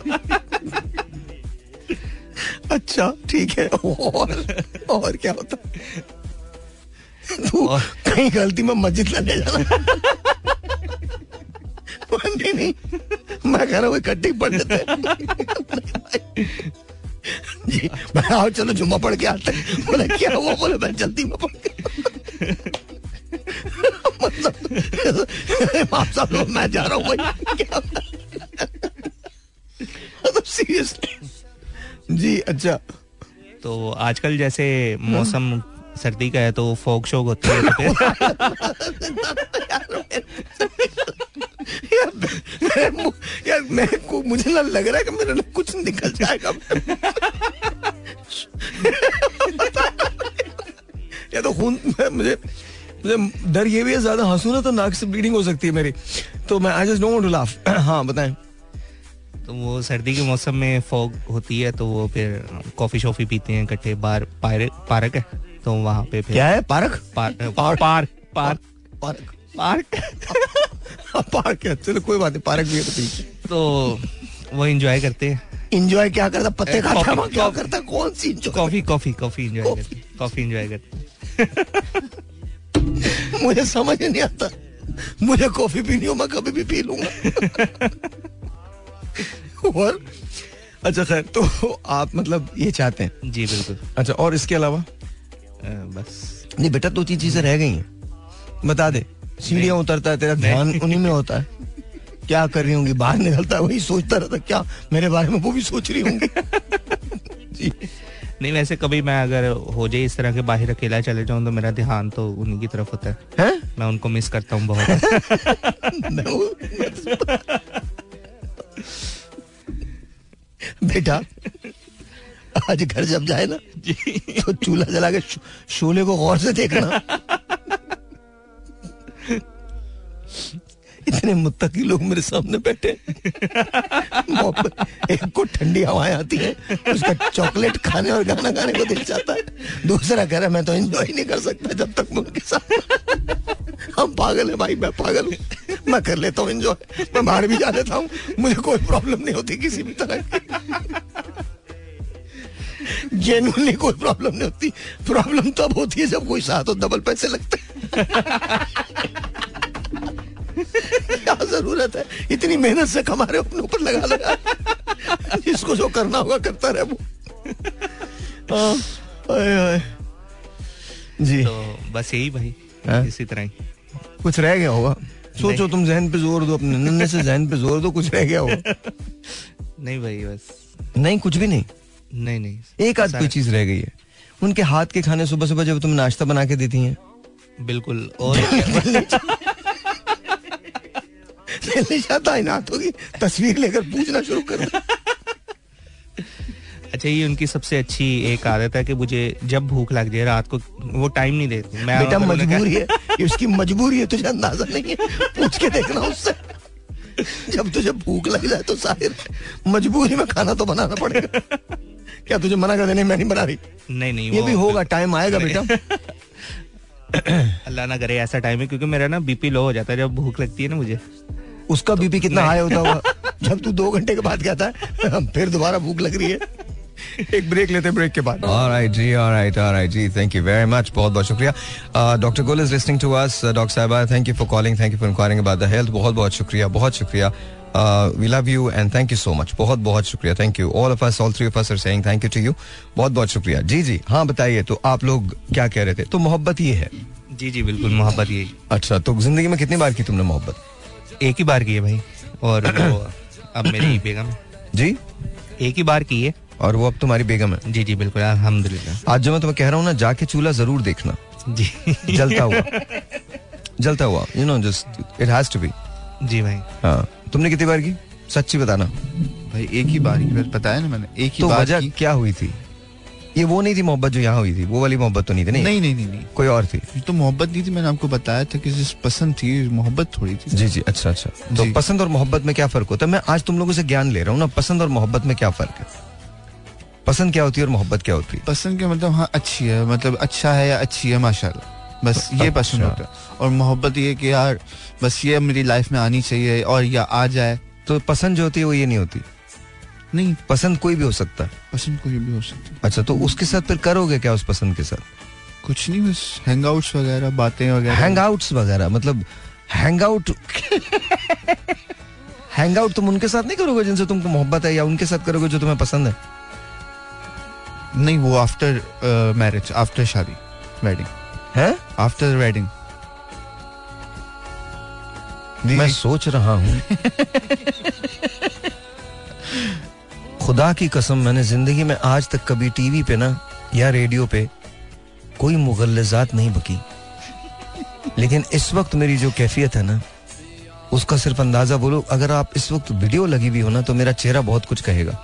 अच्छा ठीक है और और क्या होता? तू कहीं गलती में मस्जिद न ले जाना नहीं नहीं मैं कह रहा हूँ इकट्ठे पढ़ लेते जी मैं आओ चलो जुम्मा पढ़ के आते हैं बोले क्या हुआ बोले मैं जल्दी में पढ़ मतलब मैं जा रहा हूँ मतलब सीरियसली जी अच्छा तो आजकल जैसे मौसम सर्दी का है तो फोक शोक होती है [laughs] तो फिर यार यार मेरे को मुझे ना लग रहा है कि मेरे ना कुछ निकल जाएगा। या तो खून मुझे मुझे डर ये भी है ज़्यादा हंसू ना तो नाक से ब्लीडिंग हो सकती है मेरी। तो मैं आई जस्ट डोंट लाफ हाँ बताएँ। तो वो सर्दी के मौसम में फॉग होती है तो वो फिर कॉफ़ी शॉफी पीते हैं इकट्ठे बाहर पार्क पार्क है तो वहाँ पे फिर क्या है park? Park. Park park park. Park? Park है। चलो कोई बात नहीं पार्क भी है तो ठीक तो वो एंजॉय करते हैं। इंजॉय क्या करता पत्ते ए, खाता है क्या करता कौन सी? कॉफ़ी कॉफ़ी कॉफ़ी एंजॉय करते कॉफ़ी एंजॉय करते [laughs] मुझे समझ नहीं आता। मुझे कॉफ़ी पीनी हो मैं कभी भी पी लूँगा। [laughs] और? अच्छा खैर तो आप मतलब ये चाहते हैं? जी बिल्कुल। अच्छा और इसके अलावा? बस। नहीं बेटा दो तीन चीज़ें रह गई हैं। बता दे। सीढ़ियाँ उतरता है तेरा ध्यान उन्हीं में होता है। क्या कर रही होंगी? बाहर निकलता है वही सोचता रहता क्या मेरे बारे में वो भी सोच रही होंगी? [laughs] नहीं वैसे कभी मैं अगर हो जाए इस तरह के बाहर अकेला चले जाऊँ तो मेरा ध्यान तो उन्हीं की तरफ़ होता है। हैं? मैं उनको मिस करता हूँ बहुत [laughs] बेटा आज घर जब जाए ना तो चूल्हा जला के शोले को गौर से देखना। [laughs] इतने मुत्तकी लोग मेरे सामने बैठे एक को ठंडी हवाएँ आती है, उसका चॉकलेट खाने और गाना गाने को दिल चाहता है। दूसरा कह रहा मैं तो एंजॉय नहीं कर सकता जब तक मैं उनके साथ [laughs] हम पागल है भाई, मैं पागल हूँ। मैं कर लेता हूँ एंजॉय मैं बाहर भी जा लेता हूँ। मुझे कोई प्रॉब्लम नहीं होती किसी भी तरह की। जेनुअनली कोई प्रॉब्लम नहीं होती। प्रॉब्लम तब होती है जब कोई साथ हो डबल पैसे लगते [laughs] क्या ज़रूरत है? इतनी मेहनत से कमा रहे हो अपने ऊपर लगा लगा। जिसको जो करना होगा करता रहे वो। हाँ। जी। तो बस यही भाई हाँ? इसी तरह ही। कुछ रह गया होगा। सोचो तुम जहन पे ज़ोर दो अपने नन्हे से जहन पे ज़ोर दो कुछ रह गया होगा। नहीं भाई बस। नहीं कुछ भी नहीं। नहीं नहीं। एक आध कोई चीज़ रह गई है। उनके हाथ के खाने सुबह सुबह जब तुम नाश्ता बना के देती हैं। बिल्कुल और चाहता इन की तस्वीर लेकर पूछना शुरू कर अच्छा ये उनकी सबसे अच्छी एक आदत है कि मुझे जब भूख लग जाए रात को वो टाइम नहीं देती। मैं बेटा मजबूरी है। ये उसकी मजबूरी है तुझे अंदाज़ा नहीं है। पूछ के देखना उससे। जब तुझे भूख लग जाए तो ज़ाहिर है, मजबूरी में खाना तो बनाना पड़ेगा। क्या तुझे मना कर देने मैं नहीं बना रही? नहीं नहीं ये भी होगा टाइम आएगा बेटा। [clears throat] अल्लाह ना करे ऐसा टाइम है क्योंकि मेरा ना बीपी लो हो जाता है जब भूख लगती है ना मुझे। उसका बीपी कितना हाई होता होगा? जब तू दो घंटे के बाद कहता है [laughs] फिर दोबारा भूख लग रही है। एक ब्रेक लेते हैं ब्रेक के बाद। ऑलराइट जी ऑलराइट ऑलराइट जी थैंक यू वेरी मच बहुत बहुत शुक्रिया। Doctor Goel is listening to us doctor साहबा thank you for calling thank you for inquiring about the health बहुत बहुत शुक्रिया बहुत शुक्रिया। We love you and thank you so much बहुत बहुत शुक्रिया thank you all of us all three of us are saying thank you to you बहुत बहुत शुक्रिया। जी जी हाँ बताइए तो आप लोग क्या कह रहे थे? तो मोहब्बत ये है। जी जी बिल्कुल मोहब्बत यही अच्छा तो ज़िंदगी में कितनी बार की तुमने मोहब्बत? एक ही बार की है भाई और [clears throat] अब मेरी बेगम जी? एक ही बार की है और वो अब तुम्हारी बेगम है? जी जी बिल्कुल अल्हम्दुलिल्लाह। आज जो मैं तुम्हें कह रहा हूँ ना जाके चूल्हा ज़रूर देखना। जी। जलता हुआ। [laughs] जलता हुआ you know just it has to be जी भाई। हाँ तुमने कितनी बार की? सच्ची बताना। भाई एक ही बार की बस बताया ना मैंने एक ही तो बार वजह की। क्या हुई थी? ये वो नहीं थी मोहब्बत जो यहाँ हुई थी वो वाली मोहब्बत तो नहीं थी नहीं, नहीं नहीं नहीं नहीं। कोई और थी? तो मोहब्बत नहीं थी मैंने आपको बताया था कि जिस पसंद थी मोहब्बत थोड़ी थी। जी जी अच्छा अच्छा। तो पसंद और मोहब्बत में क्या फ़र्क होता है? मैं आज तुम लोगों से ज्ञान ले रहा हूँ ना पसंद और मोहब्बत में क्या फ़र्क है? पसंद क्या होती है और मोहब्बत क्या होती है? पसंद के मतलब हाँ अच्छी है मतलब अच्छा है या अच्छी है माशाल्लाह। बस ये पसंद अच्छा। होता है। और मोहब्बत ये कि यार बस ये मेरी लाइफ में आनी चाहिए और या आ जाए। तो पसंद जो होती है वो ये नहीं होती? नहीं। पसंद कोई भी हो सकता है। पसंद कोई भी हो सकता है। अच्छा तो उसके साथ फिर करोगे क्या उस पसंद के साथ? कुछ नहीं बस हैंगआउट्स वगैरह बातें वगैरह। हैंग वगैरह मतलब हैंग आउट हैंग आउट तुम उनके साथ नहीं करोगे जिनसे तुमको मोहब्बत है या उनके साथ करोगे जो तुम्हें पसंद है? नहीं वो आफ्टर मैरिज आफ्टर शादी वेडिंग हैं? आफ्टर वेडिंग मैं सोच रहा हूँ। [laughs] खुदा की कसम मैंने ज़िंदगी में आज तक कभी टीवी पे ना या रेडियो पे कोई मुगलजात नहीं बकी। लेकिन इस वक्त मेरी जो कैफियत है ना उसका सिर्फ़ अंदाज़ा बोलो अगर आप इस वक्त वीडियो लगी हुई हो ना तो मेरा चेहरा बहुत कुछ कहेगा।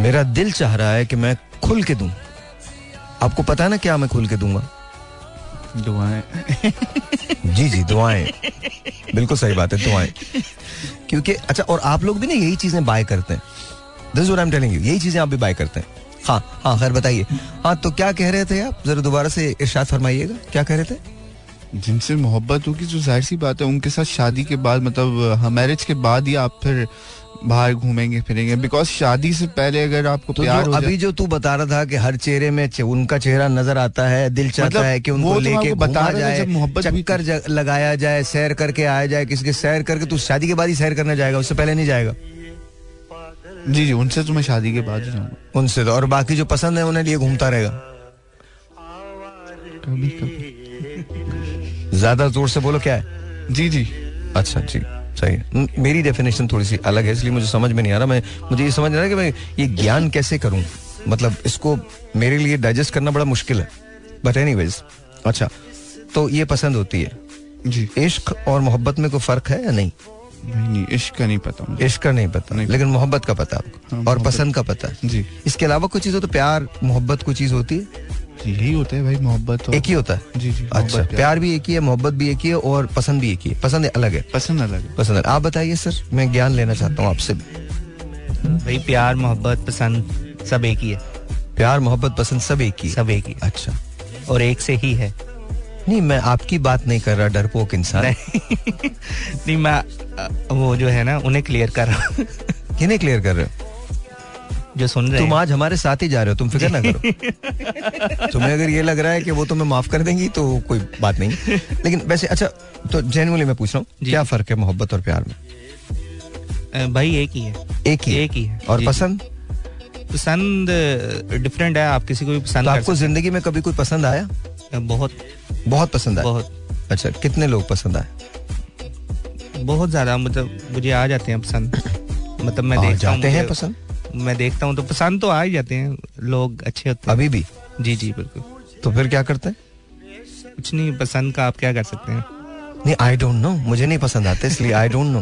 मेरा दिल चाह रहा है कि मैं खुल के दूँ। आपको पता है ना क्या मैं खुल के दूँगा? दुआएँ। जी जी दुआएँ। बिल्कुल सही बात है दुआएँ [laughs] क्योंकि अच्छा और आप लोग भी ना यही चीज़ें बाय करते हैं। This what I am telling you यही चीज़ें आप भी बाय करते हैं। हाँ हाँ खैर बताइए। हाँ तो क्या कह रहे थे आप? जरा दोबारा से इर्शाद फरमाइएगा क्या कह रहे थे? जिनसे मोहब्बत होगी जो ज़ाहिर सी बात है उनके साथ शादी के बाद मतलब हाँ मैरिज के बाद ही आप फिर बाहर घूमेंगे फिरेंगे। बिकॉज़ शादी से पहले अगर आपको तो प्यार जो हो अभी जो तू बता रहा था कि हर चेहरे में चे- उनका चेहरा नज़र आता है दिल चाहता मतलब है कि उनको तो लेके बता जाए चक्कर ज- लगाया जाए सैर करके आया जाए किसी के सैर करके तू शादी के बाद ही सैर करने जाएगा उससे पहले नहीं जाएगा। जी जी उनसे तो मैं शादी के बाद ही जाऊँगा। उनसे तो और बाकी जो पसंद है उन्हें लिए घूमता रहेगा। कभी कभी। ज़्यादा ज़ोर से बोलो क्या है? जी जी। अच्छा जी। सही मेरी डेफिनेशन थोड़ी सी अलग है इसलिए मुझे समझ में नहीं आ रहा। मैं मुझे ये समझ नहीं आ रहा कि मैं ये ज्ञान कैसे करूँ? मतलब इसको मेरे लिए डाइजेस्ट करना बड़ा मुश्किल है। बट एनीवेज अच्छा तो ये पसंद होती है। जी। इश्क और मोहब्बत में कोई फ़र्क है या नहीं? नहीं नहीं इश्क का नहीं पता मुझे। इश्क का नहीं पता नहीं। लेकिन मोहब्बत का पता आपको। हाँ, और पसंद का पता। जी। इसके अलावा कोई चीज़ हो तो प्यार मोहब्बत कोई चीज़ होती है? यही होता है भाई मोहब्बत एक ही होता है? जी जी अच्छा प्यार। भी एक ही है मोहब्बत भी एक ही है और पसंद भी एक ही है। पसंद अलग है। पसंद अलग है। पसंद अलग। आप बताइए सर मैं ज्ञान लेना चाहता हूँ आपसे। भाई प्यार मोहब्बत पसंद सब एक ही है। प्यार मोहब्बत पसंद सब एक ही सब एक ही अच्छा। और एक से ही है। नहीं मैं आपकी बात नहीं कर रहा डरपोक इंसान। नहीं। नहीं मैं वो जो है ना उन्हें क्लियर कर रहा हूँ। किन्हें क्लियर कर रहे हो? जो सुन रहे तुम आज हमारे साथ ही जा रहे हो तुम फ़िक्र ना करो। [laughs] तुम्हें अगर ये लग रहा है कि वो तुम्हें माफ़ कर देंगी तो कोई बात नहीं। लेकिन वैसे अच्छा तो जेनुअली मैं पूछ रहा हूँ क्या फ़र्क है मोहब्बत और प्यार में? भाई एक ही है। एक ही एक ही है। और पसंद? पसंद डिफरेंट है आप किसी को भी पसंद तो आपको ज़िंदगी में कभी कोई पसंद आया? बहुत। बहुत पसंद आया? बहुत। अच्छा कितने लोग पसंद आए? बहुत ज़्यादा मतलब मुझे आ जाते हैं पसंद। मतलब मैं देखता जाते हैं पसंद? मैं देखता हूँ तो पसंद तो आ ही जाते हैं लोग अच्छे होते हैं। अभी भी? जी जी बिल्कुल। तो फिर क्या करते हैं? कुछ नहीं पसंद का आप क्या कर सकते हैं? नहीं आई डोंट नो मुझे नहीं पसंद आते इसलिए आई डोंट नो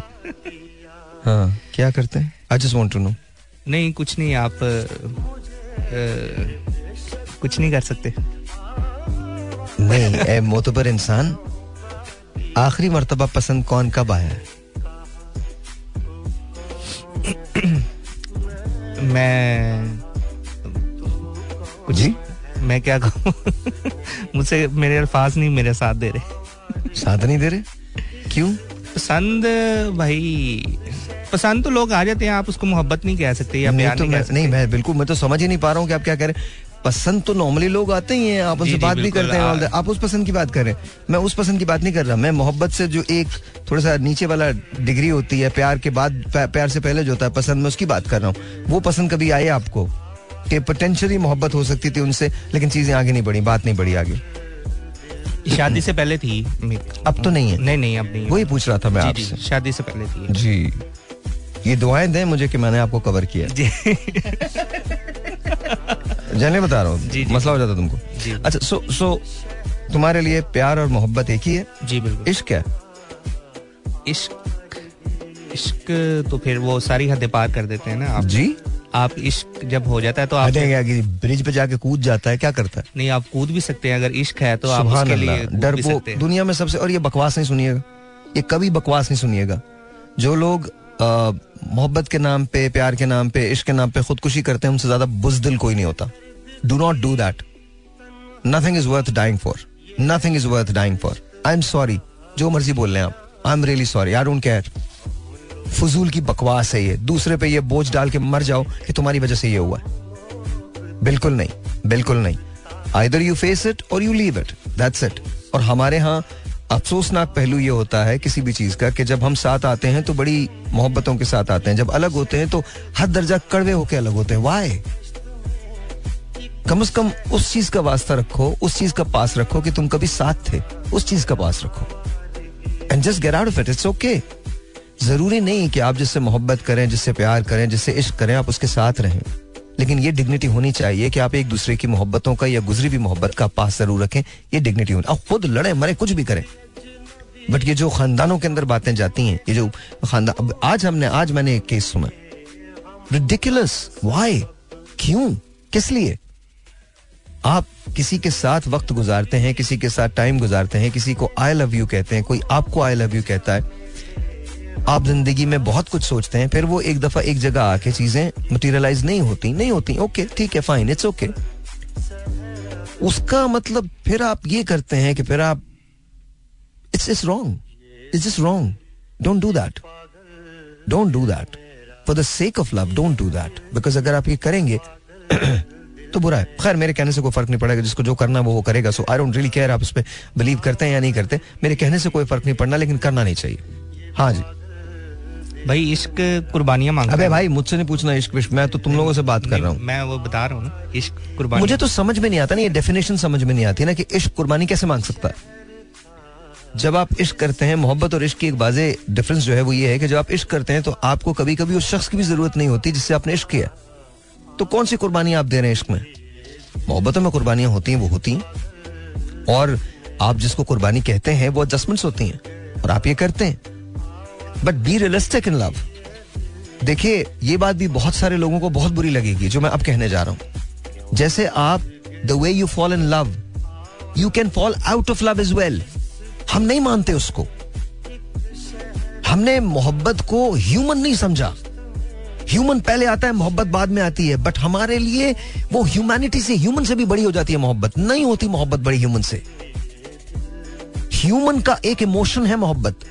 हाँ क्या करते हैं? I just want to know नहीं कुछ नहीं आप अ, अ, कुछ नहीं कर सकते। नहीं मोतबर इंसान आखिरी मरतबा पसंद कौन कब आया? मैं कुछ जी? मैं क्या कहूँ? मुझसे मेरे अल्फाज नहीं मेरे साथ दे रहे। साथ नहीं दे रहे? क्यों? पसंद भाई पसंद तो लोग आ जाते हैं आप उसको मोहब्बत नहीं कह सकते या नहीं तो नहीं कह मैं नहीं मैं बिल्कुल मैं तो समझ ही नहीं पा रहा हूँ कि आप क्या कह रहे हैं। पसंद तो नॉर्मली लोग आते ही हैं आप उनसे बात भी करते हैं आप उस पसंद की बात कर। रहे हैं मैं उस पसंद की बात नहीं कर रहा। मैं मोहब्बत से जो एक थोड़ा सा नीचे वाला डिग्री होती है प्यार के बाद प्यार से पहले जो होता है पसंद मैं उसकी बात कर रहा हूँ। वो पसंद कभी आई आपको? कि पोटेंशियली मोहब्बत हो सकती थी उनसे लेकिन चीज़ें आगे नहीं बढ़ी बात नहीं बढ़ी आगे। शादी से पहले थी अब तो नहीं है। नहीं नहीं अब नहीं। वही पूछ रहा था मैं आपसे। शादी से पहले थी। जी। ये दुआएँ दें मुझे कि मैंने आपको कवर किया। [laughs] जी जाने बता रहा हूँ। मसला हो जाता तुमको। अच्छा सो सो तुम्हारे लिए प्यार और मोहब्बत एक ही है? जी बिल्कुल। इश्क क्या इश्क इश्क तो फिर वो सारी हदें पार कर देते हैं ना आप। जी। आप इश्क जब हो जाता है तो आप ब्रिज पे जाके कूद जाता है क्या करता है? नहीं आप कूद भी सकते हैं अगर इश्क है तो आप उसके लिए डर वो सकते हैं। दुनिया में सबसे और ये बकवास नहीं सुनिएगा। ये कभी बकवास नहीं सुनिएगा। जो लोग मोहब्बत के नाम पे प्यार के नाम पे इश्क के नाम पे खुदकुशी करते हैं उनसे ज़्यादा बुजदिल कोई नहीं होता। Do not do that nothing is worth dying for nothing is worth dying for I am sorry जो मर्ज़ी बोल रहे हैं आप. I am really sorry I don't care फजूल की बकवास है ये. दूसरे पे ये बोझ डाल के मर जाओ कि तुम्हारी वजह से ये हुआ. है बिल्कुल नहीं. बिल्कुल नहीं. आइदर यू फेस इट और you leave it that's it और हमारे यहाँ अफसोसनाक पहलू ये होता है किसी भी चीज़ का कि जब हम साथ आते हैं तो बड़ी मोहब्बतों के साथ आते हैं. जब अलग होते हैं तो हद दर्जा कड़वे होके अलग होते हैं. वाई कम से कम उस चीज़ का वास्ता रखो, उस चीज़ का पास रखो कि तुम कभी साथ थे। उस चीज़ का पास रखो। And just get out of it it's okay ज़रूरी नहीं कि आप जिससे मोहब्बत करें, जिससे प्यार करें, जिससे इश्क करें, आप उसके साथ रहें। लेकिन ये डिग्निटी होनी चाहिए कि आप एक दूसरे की मोहब्बतों का या गुजरी हुई मोहब्बत का पास ज़रूर रखें। ये डिग्निटी होनी आप खुद लड़े, मरे, कुछ भी करें। बट ये जो खानदानों के अंदर बातें जाती हैं, ये जो खानदान आज हमने आज मैंने एक केस सुना। रिडिकुलस वाई क्यों? किस लिए? आप किसी के साथ वक्त गुजारते हैं, किसी के साथ टाइम गुजारते हैं, किसी को आई लव यू कहते हैं, कोई आपको आई लव यू कहता है, आप ज़िंदगी में बहुत कुछ सोचते हैं, फिर वो एक दफ़ा एक जगह आके चीज़ें मटेरियलाइज नहीं होती नहीं होती ओके ठीक है फाइन इट्स ओके उसका मतलब फिर आप ये करते हैं कि फिर आप it's it's wrong it's just wrong don't do that don't do that for the sake of love don't do that because अगर आप ये करेंगे [clears throat] तो बुरा है। खैर मेरे कहने से कोई फ़र्क नहीं पड़ेगा। जिसको जो करना वो वो करेगा। So I don't really care आप उस पर बिलीव करते हैं या नहीं करते। मेरे कहने से कोई फ़र्क नहीं पड़ना लेकिन करना नहीं चाहिए। हाँ जी। भाई इश्क कुर्बानियाँ माँगता अबे भाई मुझसे नहीं पूछना इश्क विश्क। मैं तो तुम लोगों से बात कर रहा हूँ। मैं वो बता रहा हूँ ना इश्क कुर्बानी मुझे तो समझ में नहीं आता ना ये डेफिनेशन समझ में नहीं आती ना कि इश्क कुर्बानी कैसे मांग सकता है। जब आप इश्क करते हैं मोहब्बत और इश्क की एक बाजे डिफरेंस जो है वो ये है कि जब आप इश्क करते हैं तो आपको कभी कभी उस शख्स की भी ज़रूरत नहीं होती जिससे आपने इश्क किया। तो कौन सी कुर्बानी आप दे रहे हैं इश्क में? मोहब्बतों में कुर्बानियाँ होती हैं, वो होती हैं। और आप जिसको कुर्बानी कहते हैं, वो एडजस्टमेंट्स होती हैं। और आप ये करते हैं। But be realistic in love देखिए, ये बात भी बहुत सारे लोगों को बहुत बुरी लगेगी, जो मैं अब कहने जा रहा हूँ। जैसे आप the way you fall in love you can fall out of love is well हम नहीं मानते उसको। हमने मोहब्बत को ह्यूमन नहीं समझा। ह्यूमन पहले आता है, मोहब्बत बाद में आती है। बट हमारे लिए वो ह्यूमैनिटी से ह्यूमन से भी बड़ी हो जाती है मोहब्बत। नहीं होती मोहब्बत बड़ी ह्यूमन से। ह्यूमन का एक इमोशन है मोहब्बत।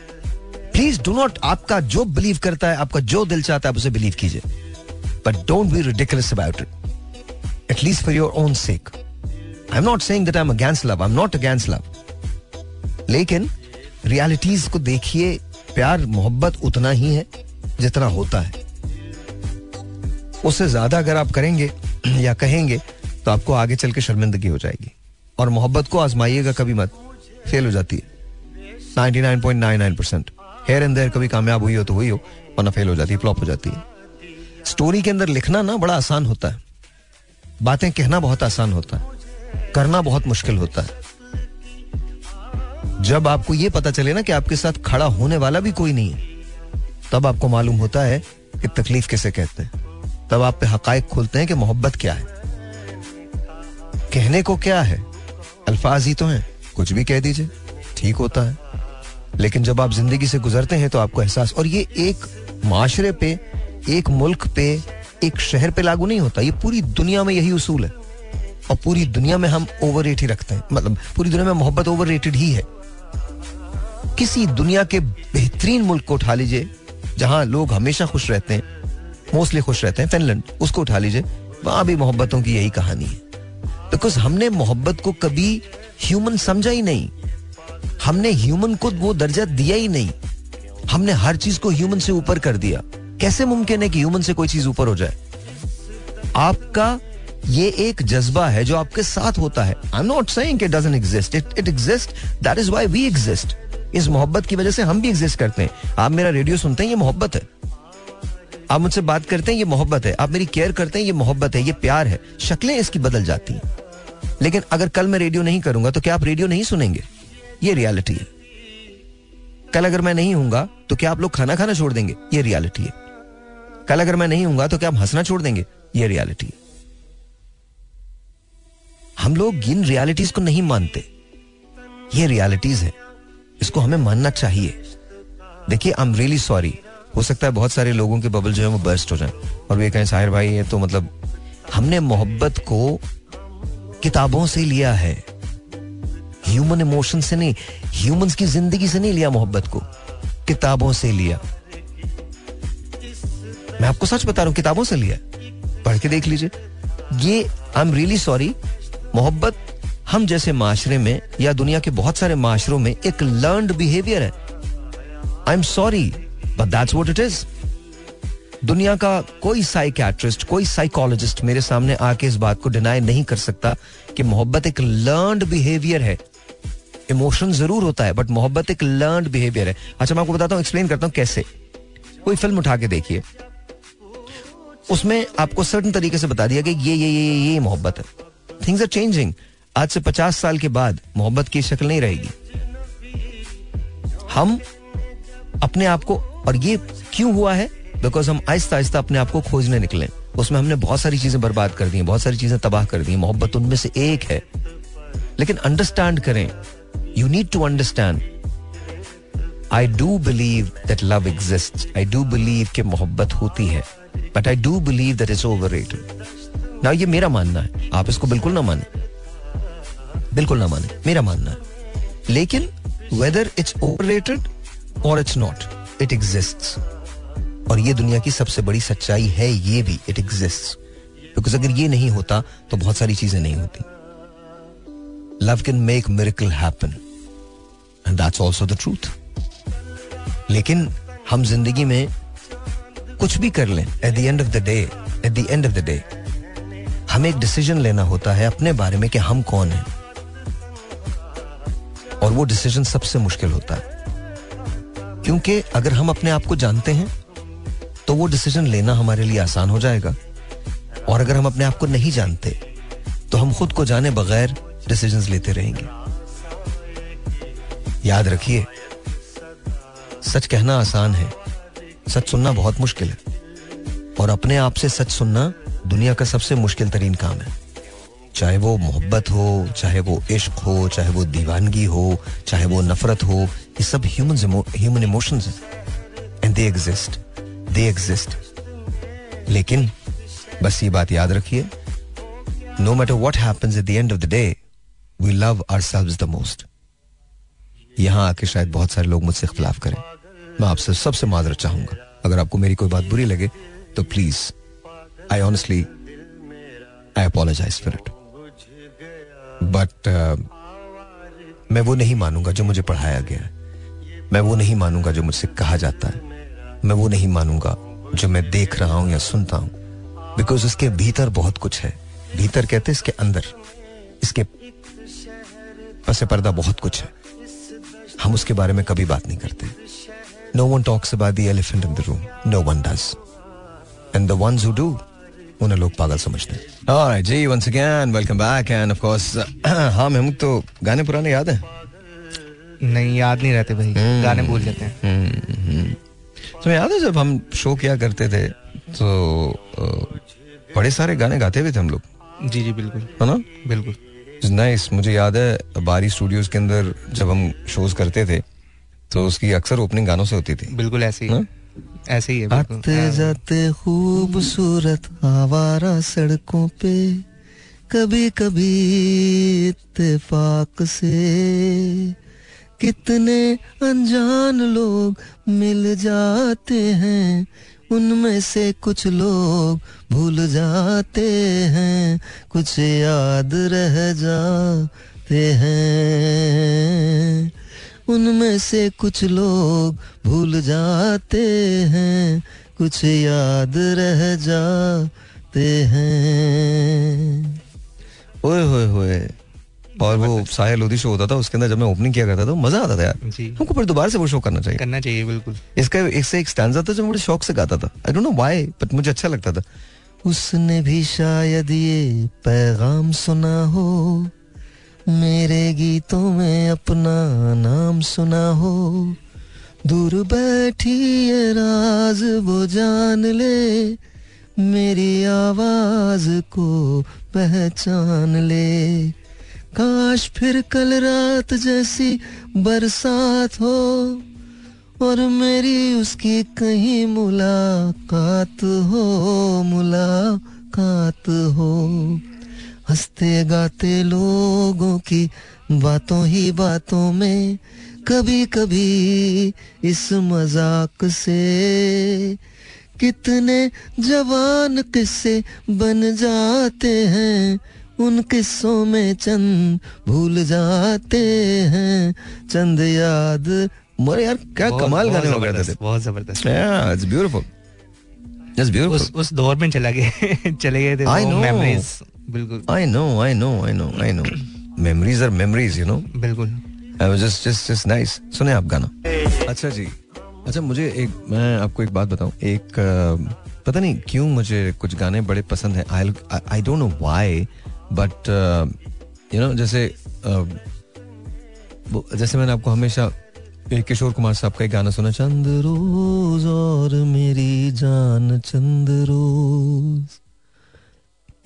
प्लीज़ डू नॉट आपका जो बिलीव करता है, आपका जो दिल चाहता है, आप उसे बिलीव कीजिए। But don't be ridiculous about it at least for your own sake I am not saying that I am against love I am not against love लेकिन रियलिटीज को देखिए, प्यार, मोहब्बत उतना ही है जितना होता है। उससे ज़्यादा अगर आप करेंगे [clears throat] या कहेंगे तो आपको आगे चल के शर्मिंदगी हो जाएगी। और मोहब्बत को आजमाइएगा कभी मत। फेल हो जाती है। 99.99 परसेंट। हेयर एंड देयर कभी कामयाब हुई हो तो हुई हो, वरना फेल हो जाती है, फ्लॉप हो जाती है। स्टोरी के अंदर लिखना ना बड़ा आसान होता है। बातें कहना बहुत आसान होता है। करना बहुत मुश्किल होता है। जब आपको यह पता चले ना कि आपके साथ खड़ा होने वाला भी कोई नहीं है, तब आपको मालूम होता है कि तकलीफ़ किसे कहते हैं। तब आप पे हकायक खोलते हैं कि मोहब्बत क्या है। कहने को क्या है? अल्फाज ही तो हैं। कुछ भी कह दीजिए। ठीक होता है। लेकिन जब आप ज़िंदगी से गुजरते हैं तो आपको एहसास और ये एक माशरे पे, एक मुल्क पे, एक शहर पे लागू नहीं होता। ये पूरी दुनिया में यही उसूल है। और पूरी दुनिया में हम ओवर ही रखते हैं। मतलब पूरी दुनिया में मोहब्बत ओवर ही है। किसी दुनिया के बेहतरीन मुल्क को उठा लीजिए, जहाँ लोग हमेशा खुश रहते हैं। मोस्टली खुश रहते हैं फिनलैंड उसको उठा लीजिए। वहाँ भी मोहब्बतों की यही कहानी है। बिकॉज़ हमने मोहब्बत को कभी ह्यूमन समझा ही नहीं। हमने ह्यूमन को वो दर्जा दिया ही नहीं। हमने हर चीज़ को ह्यूमन से ऊपर कर दिया। कैसे मुमकिन है कि ह्यूमन से कोई चीज़ ऊपर हो जाए? आपका ये एक जज्बा है जो आपके साथ होता है। I not saying it doesn't exist it it exist that is why we exist इस मोहब्बत की वजह से हम भी एग्जिस्ट करते हैं। आप मेरा रेडियो सुनते हैं, ये मोहब्बत है। आप मुझसे बात करते हैं, ये मोहब्बत है। आप मेरी केयर करते हैं, ये मोहब्बत है, ये प्यार है। शक्लें इसकी बदल जाती हैं। लेकिन अगर कल मैं रेडियो नहीं करूँगा तो क्या आप रेडियो नहीं सुनेंगे? ये रियलिटी है। कल अगर मैं नहीं हूँगा तो क्या आप लोग खाना खाना छोड़ देंगे? ये रियलिटी है। कल अगर मैं नहीं हूँगा तो क्या आप हंसना छोड़ देंगे? ये रियलिटी है। हम लोग इन रियलिटीज को नहीं मानते। ये रियलिटीज है। इसको हमें मानना चाहिए। देखिए आई एम रियली सॉरी हो सकता है बहुत सारे लोगों के बबल जो है वो बर्स्ट हो जाए। और वे कहें, साहिर भाई, ये तो मतलब हमने मोहब्बत को किताबों से लिया है। ह्यूमन इमोशन से नहीं ह्यूमंस की ज़िंदगी से नहीं लिया मोहब्बत को, किताबों से लिया। मैं आपको सच बता रहा हूँ, किताबों से लिया पढ़ के देख लीजिए। ये आई एम रियली सॉरी मोहब्बत हम जैसे माशरे में या दुनिया के बहुत सारे माशरों में एक लर्नड बिहेवियर है। I am sorry but that's what it is दुनिया का कोई साइकेट्रिस्ट कोई साइकोलॉजिस्ट मेरे सामने आके इस बात को डिनाई नहीं कर सकता कि मोहब्बत एक लर्नड बिहेवियर है। इमोशन ज़रूर होता है बट मोहब्बत एक लर्नड बिहेवियर है। अच्छा मैं आपको बताता हूँ एक्सप्लेन करता हूँ कैसे। कोई फ़िल्म उठा के देखिए। उसमें आपको सर्टन तरीके से बता दिया कि ये ये ये, ये मोहब्बत है। थिंग्स आर चेंजिंग आज से पचास साल के बाद मोहब्बत की शक्ल नहीं रहेगी। हम अपने आप को, और ये क्यों हुआ है? बिकॉज़ हम आहिस्ता आहिस्ता अपने आप को खोजने निकले। उसमें हमने बहुत सारी चीज़ें बर्बाद कर दी, बहुत सारी चीज़ें तबाह कर दी, मोहब्बत उनमें से एक है। लेकिन अंडरस्टैंड करें you need to understand I do believe that love exist I do believe कि मोहब्बत होती है but I do believe that is overrated ना ये मेरा मानना है। आप इसको बिल्कुल ना माने। बिल्कुल ना माने। मेरा मानना है। लेकिन वेदर इट्स ओवर रेटेड और इट्स नॉट इट एग्जिस्ट और ये दुनिया की सबसे बड़ी सच्चाई है, ये भी इट एग्जिस्ट बिकॉज़ अगर ये नहीं होता तो बहुत सारी चीज़ें नहीं होती. Love can make miracle happen and that's also the truth लेकिन हम ज़िंदगी में कुछ भी कर लें at the end of the day at the end of the day हमें एक डिसीज़न लेना होता है अपने बारे में कि हम कौन हैं. और वो डिसीज़न सबसे मुश्किल होता है. क्योंकि अगर हम अपने आप को जानते हैं तो वो डिसीज़न लेना हमारे लिए आसान हो जाएगा। और अगर हम अपने आप को नहीं जानते तो हम खुद को जाने बगैर डिसीजंस लेते रहेंगे। याद रखिए, सच कहना आसान है, सच सुनना बहुत मुश्किल है। और अपने आप से सच सुनना दुनिया का सबसे मुश्किल तरीन काम है। चाहे वो मोहब्बत हो, चाहे वो इश्क हो, चाहे वो दीवानगी हो, चाहे वो नफरत हो ये सब ह्यूमन ह्यूमन इमोशंस हैं and they exist they exist लेकिन बस ये बात याद रखिए no matter what happens at the end of the day we love ourselves the most यहाँ आके शायद बहुत सारे लोग मुझसे इख्तलाफ करें। मैं आपसे सबसे माजरत चाहूँगा। अगर आपको मेरी कोई बात बुरी लगे तो please I honestly I apologize for it but मैं वो नहीं मानूँगा जो मुझे पढ़ाया गया है। मैं वो नहीं मानूँगा जो मुझसे कहा जाता है। मैं वो नहीं मानूँगा जो मैं देख रहा हूँ या सुनता हूँ। बिकॉज़ इसके भीतर बहुत कुछ है। भीतर कहते इसके अंदर। इसके पसे पर्दा बहुत कुछ है। हम उसके बारे में कभी बात नहीं करते। No one talks about the elephant in the room no one does and the ones who do उन्हें लोग पागल समझते हैं। Alright, ji once again welcome back and of course हाँ महमूद तो गाने पुराने याद हैं? नहीं याद नहीं रहते भाई। हम्म। गाने भूल जाते हैं। तो याद है जब हम शो किया करते थे तो बड़े सारे गाने गाते हुए थे हम लोग? जी जी बिल्कुल। है ना? बिल्कुल। नाइस मुझे याद है बारी स्टूडियोज के अंदर जब हम शोज़ करते थे तो उसकी अक्सर ओपनिंग गानों से होती थी। बिल्कुल ऐसे ही। हाँ? ऐसे ही है आते हाँ। जाते खूबसूरत आवारा सड़कों पे कभी कभी इत्तेफाक से कितने अनजान लोग मिल जाते हैं। उनमें से कुछ लोग भूल जाते हैं। कुछ याद रह जाते हैं। उनमें से कुछ लोग भूल जाते हैं। कुछ याद रह जाते हैं। ओए होए होए। और वो साया लोधी शो होता था उसके अंदर जब मैं ओपनिंग किया करता था तो मज़ा आता था यार। हमको फिर दोबारा से वो शो करना चाहिए। करना चाहिए बिल्कुल। इसका इससे एक स्टैंडा था जो मैं बड़े शौक से गाता था। I don't know why but मुझे अच्छा लगता था। उसने भी शायद ये पैगाम सुना हो मेरे गीतों में अपना नाम सुना हो। दूर बैठी ये राज वो जान ले मेरी आवाज़ को पहचान ले। काश फिर कल रात जैसी बरसात हो और मेरी उसकी कहीं मुलाकात हो मुलाकात हो। हँसते गाते लोगों की बातों ही बातों में कभी कभी इस मज़ाक से कितने जवान किस्से बन जाते हैं। उन किस्सों में चंद भूल जाते हैं चंद याद मोरे यार क्या कमाल गाने हो गए थे बहुत ज़बरदस्त it's beautiful. It's beautiful. उस उस दौर में चला गए [laughs] चले गए थे I know. मेमोरीज बिल्कुल I know, I know, I know, I know. Memories are memories, you know. बिल्कुल I was just, just, just nice. सुने आप गाना अच्छा जी अच्छा मुझे एक मैं आपको एक बात बताऊँ एक पता नहीं क्यों मुझे कुछ गाने बड़े पसंद हैं I I don't know why but you know जैसे वो- जैसे मैंने आपको हमेशा किशोर कुमार साहब का एक गाना सुना, चंद रोज और मेरी जान, चंद रोज।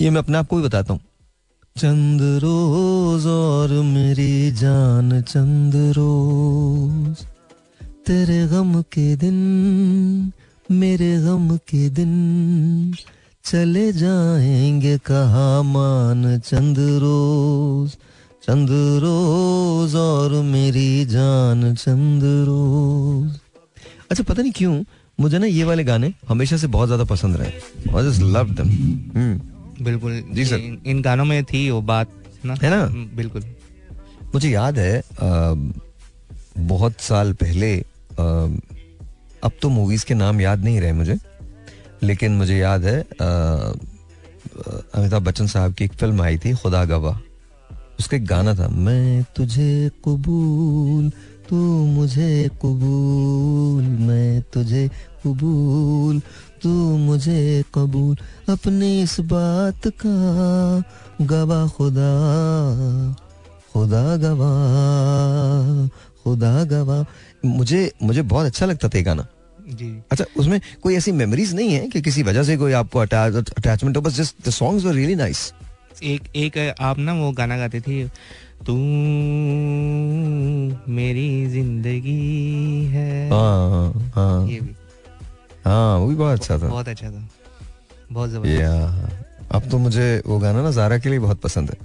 ये मैं अपने आप को भी बताता हूँ। चंद रोज और मेरी जान, चंद रोज। तेरे गम के दिन, मेरे गम के दिन चले जाएँगे कहा मान चंद रोज चंद रोज और मेरी जान चंद रोज। अच्छा पता नहीं क्यों मुझे ना ये वाले गाने हमेशा से बहुत ज़्यादा पसंद रहे। आई जस्ट लव देम बिल्कुल जी सर। इन, इन गानों में थी वो बात ना? है ना? हम्म, बिल्कुल। मुझे याद है अ, बहुत साल पहले अ, अब तो मूवीज़ के नाम याद नहीं रहे मुझे। लेकिन मुझे याद है अमिताभ बच्चन साहब की एक फ़िल्म आई थी, खुदा गवाह। उसका एक गाना था, मैं तुझे कबूल, तू मुझे कबूल, मैं तुझे कबूल, तू मुझे कबूल, अपनी इस बात का गवाह खुदा खुदा गवाह खुदा गवाह। मुझे मुझे बहुत अच्छा लगता था ये गाना। जी। अच्छा उसमें कोई ऐसी मेमोरीज नहीं है कि किसी वजह से कोई आपको अटैचमेंट हो? बस just the songs were really nice एक एक आप ना वो गाना गाते थे तू मेरी ज़िंदगी है। हाँ हाँ ये भी। हाँ वो भी बहुत अच्छा था। बहुत अच्छा था। बहुत ज़बरदस्त। या अब तो मुझे वो गाना ना जारा के लिए बहुत पसंद है।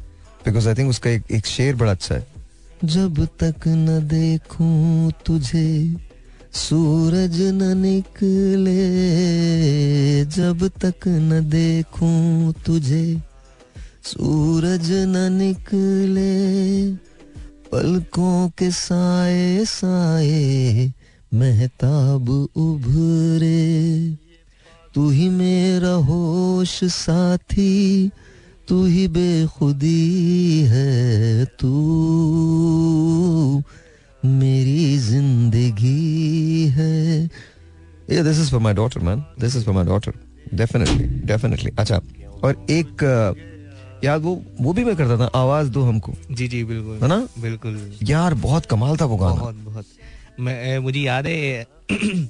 बिकॉज़ आई थिंक उसका एक एक शेर बड़ा अच्छा है। जब तक न देखूँ तुझे सूरज न निकले, जब तक न देखूँ तुझे। सूरज न निकले, पलकों के साए साए, महताब उभरे। तू ही मेरा होश साथी, तू ही बेखुदी है तू। मेरी ज़िंदगी है। ये this is for my daughter man this is for my daughter definitely definitely अच्छा और एक यार वो वो भी मैं करता था आवाज़ दो हमको। जी जी बिल्कुल। है ना? बिल्कुल। यार बहुत कमाल था वो गाना। बहुत बहुत। मैं मुझे याद है [clears throat]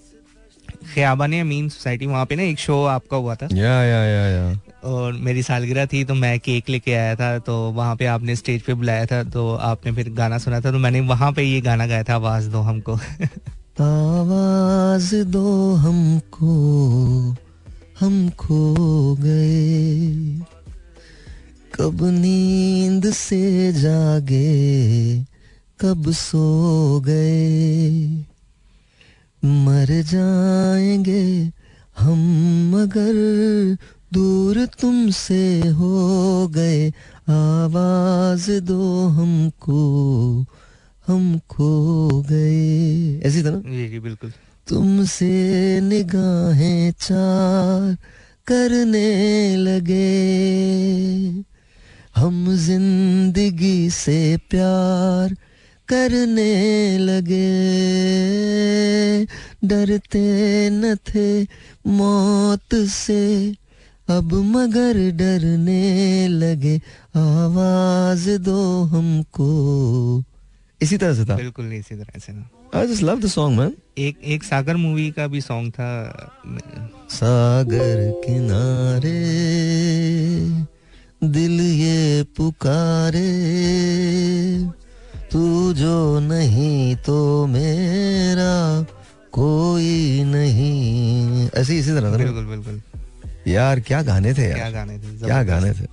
ख्याबान अमीन सोसाइटी वहाँ पे ना एक शो आपका हुआ था। या या या या और मेरी सालगिरह थी तो मैं केक लेके आया था तो वहाँ पे आपने स्टेज पे बुलाया था तो आपने फिर गाना सुना था तो मैंने वहाँ पे ये गाना गाया था, आवाज़ दो हमको। [laughs] आवाज़ दो हमको, हम खो गए। कब नींद से जागे, कब सो गए। मर जाएँगे हम मगर दूर तुमसे हो गए आवाज़ दो हमको हम खो गए। ऐसी था ना? जी जी बिल्कुल। तुमसे निगाहें चार करने लगे। हम ज़िंदगी से प्यार करने लगे। डरते न थे मौत से अब मगर डरने लगे आवाज़ दो हमको। इसी तरह से था? बिल्कुल नहीं इसी तरह से ना I just love the song man एक एक सागर मूवी का भी सॉन्ग था। सागर किनारे दिल ये पुकारे। तू जो नहीं तो मेरा कोई नहीं। ऐसे इसी तरह था बिल्कुल बिल्कुल। यार क्या गाने थे क्या यार गाने थे? क्या गाने थे?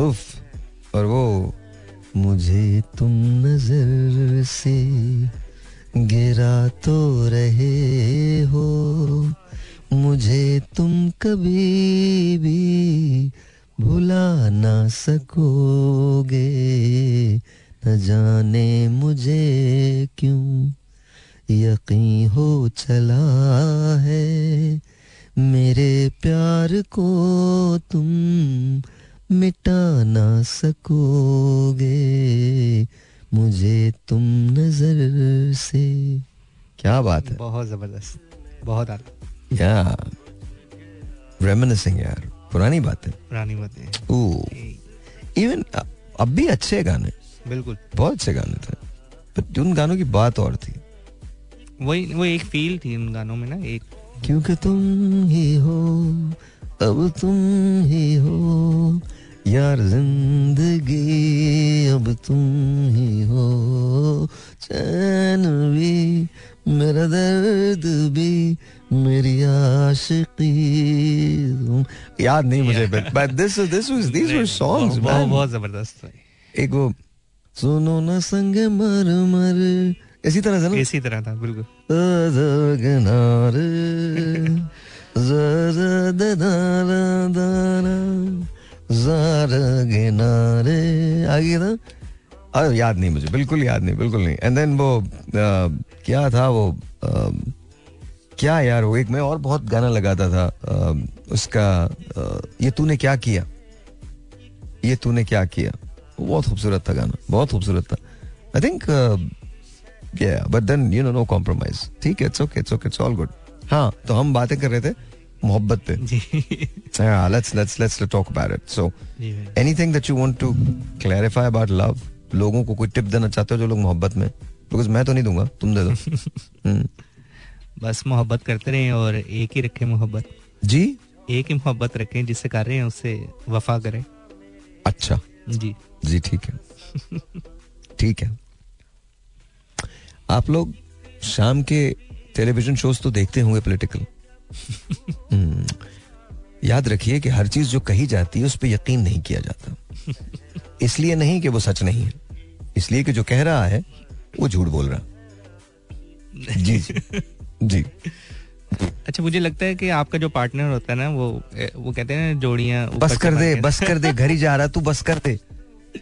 उफ और वो मुझे तुम नज़र से गिरा तो रहे हो मुझे तुम कभी भी भुला ना सकोगे। न जाने मुझे क्यों यकीन हो चला है मेरे प्यार को तुम मिटा ना सकोगे। मुझे तुम नज़र से। क्या बात है। बहुत ज़बरदस्त। बहुत आला या। रेमिनिसिंग यार। पुरानी बात। है पुरानी बातें। ओ इवन अब भी अच्छे गाने। बिल्कुल। बहुत अच्छे गाने थे। पर उन गानों की बात और थी। वही वो एक फील थी उन गानों में ना एक क्योंकि तुम ही हो अब तुम ही हो। यार ज़िंदगी अब तुम ही हो। चैन भी मेरा दर्द भी मेरी आशिकी। याद नहीं मुझे but this this was these were songs बहुत ज़बरदस्त एक वो सुनो ना संग मर मर। इसी तरह से ना? इसी तरह था बिल्कुल। आगे था अरे याद नहीं मुझे बिल्कुल याद नहीं बिल्कुल नहीं। एंड देन वो अ, क्या था वो अ, क्या यार वो एक मैं और बहुत गाना लगाता था अ, उसका अ, ये तूने क्या किया? ये तूने क्या किया? बहुत खूबसूरत था गाना बहुत खूबसूरत था। I think yeah but then you know no compromise. ठीक है it's okay it's okay it's all good. हाँ तो हम बातें कर रहे थे मोहब्बत पे। yeah, [laughs] let's let's let's talk about it. So anything that you want to clarify about love लोगों को कोई टिप देना चाहते हो जो लोग मोहब्बत में? बिकॉज़ मैं तो नहीं दूँगा तुम दे दो। [laughs] हम्म, बस मोहब्बत करते रहें और एक ही रखें मोहब्बत। जी? एक ही मोहब्बत रखें जिससे कर रहे हैं उससे वफा करें। अच्छा। जी। जी ठीक है। [laughs] ठीक है। आप लोग शाम के टेलीविज़न शोज़ तो देखते होंगे पॉलिटिकल याद रखिए कि हर चीज़ जो कही जाती है उस पर यकीन नहीं किया जाता। इसलिए नहीं कि वो सच नहीं है। इसलिए कि जो कह रहा है वो झूठ बोल रहा। जी जी जी। अच्छा मुझे लगता है कि आपका जो पार्टनर होता है ना वो वो कहते हैं ना जोड़ियाँ बस कर दे बस कर दे घर ही जा रहा तू बस कर दे।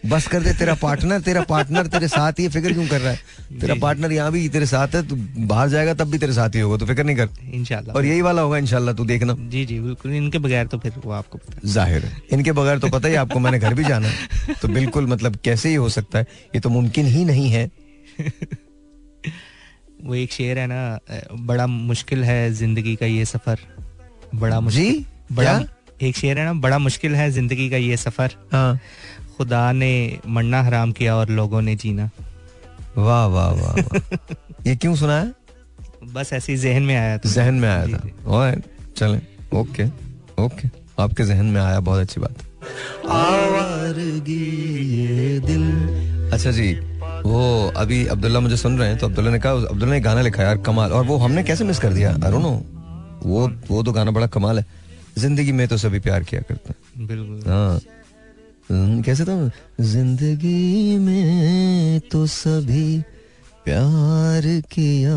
बस कर दे तेरा पार्टनर तेरा पार्टनर तेरे साथ ही फ़िक्र क्यों कर रहा है? तेरा पार्टनर यहाँ भी तेरे साथ है तू बाहर जाएगा तब भी तेरे साथ ही होगा तो फ़िक्र नहीं कर। इंशाल्लाह। और यही वाला होगा इंशाल्लाह तू देखना। जी जी बिल्कुल। इनके बगैर तो फिर वो आपको पता ज़ाहिर है। इनके बगैर तो पता ही आपको मैंने घर भी जाना है। [laughs] तो बिल्कुल मतलब कैसे ही हो सकता है ये तो मुमकिन ही नहीं है। [laughs] वो एक शेर है ना बड़ा मुश्किल है ज़िंदगी का ये सफ़र। बड़ा मुश्किल। बड़ा एक शेर है ना बड़ा मुश्किल है ज़िंदगी का ये सफ़र। हाँ। खुदा ने मरना हराम किया और लोगों ने जीना। वाह वाह वाह वाह। ये क्यों सुना है? बस ऐसे ही जहन में आया था। जहन में आया जी, था। और चलें। ओके ओके आपके जहन में आया बहुत अच्छी बात। ये दिल। अच्छा जी वो अभी अब्दुल्ला मुझे सुन रहे हैं तो अब्दुल्ला ने कहा अब्दुल्ला ने गाना लिखा यार कमाल। और वो हमने कैसे मिस कर दिया? अरुण वो वो तो गाना बड़ा कमाल है। ज़िंदगी में तो सभी प्यार किया करते हैं। बिल्कुल। हाँ। कैसे था ज़िंदगी में तो सभी प्यार किया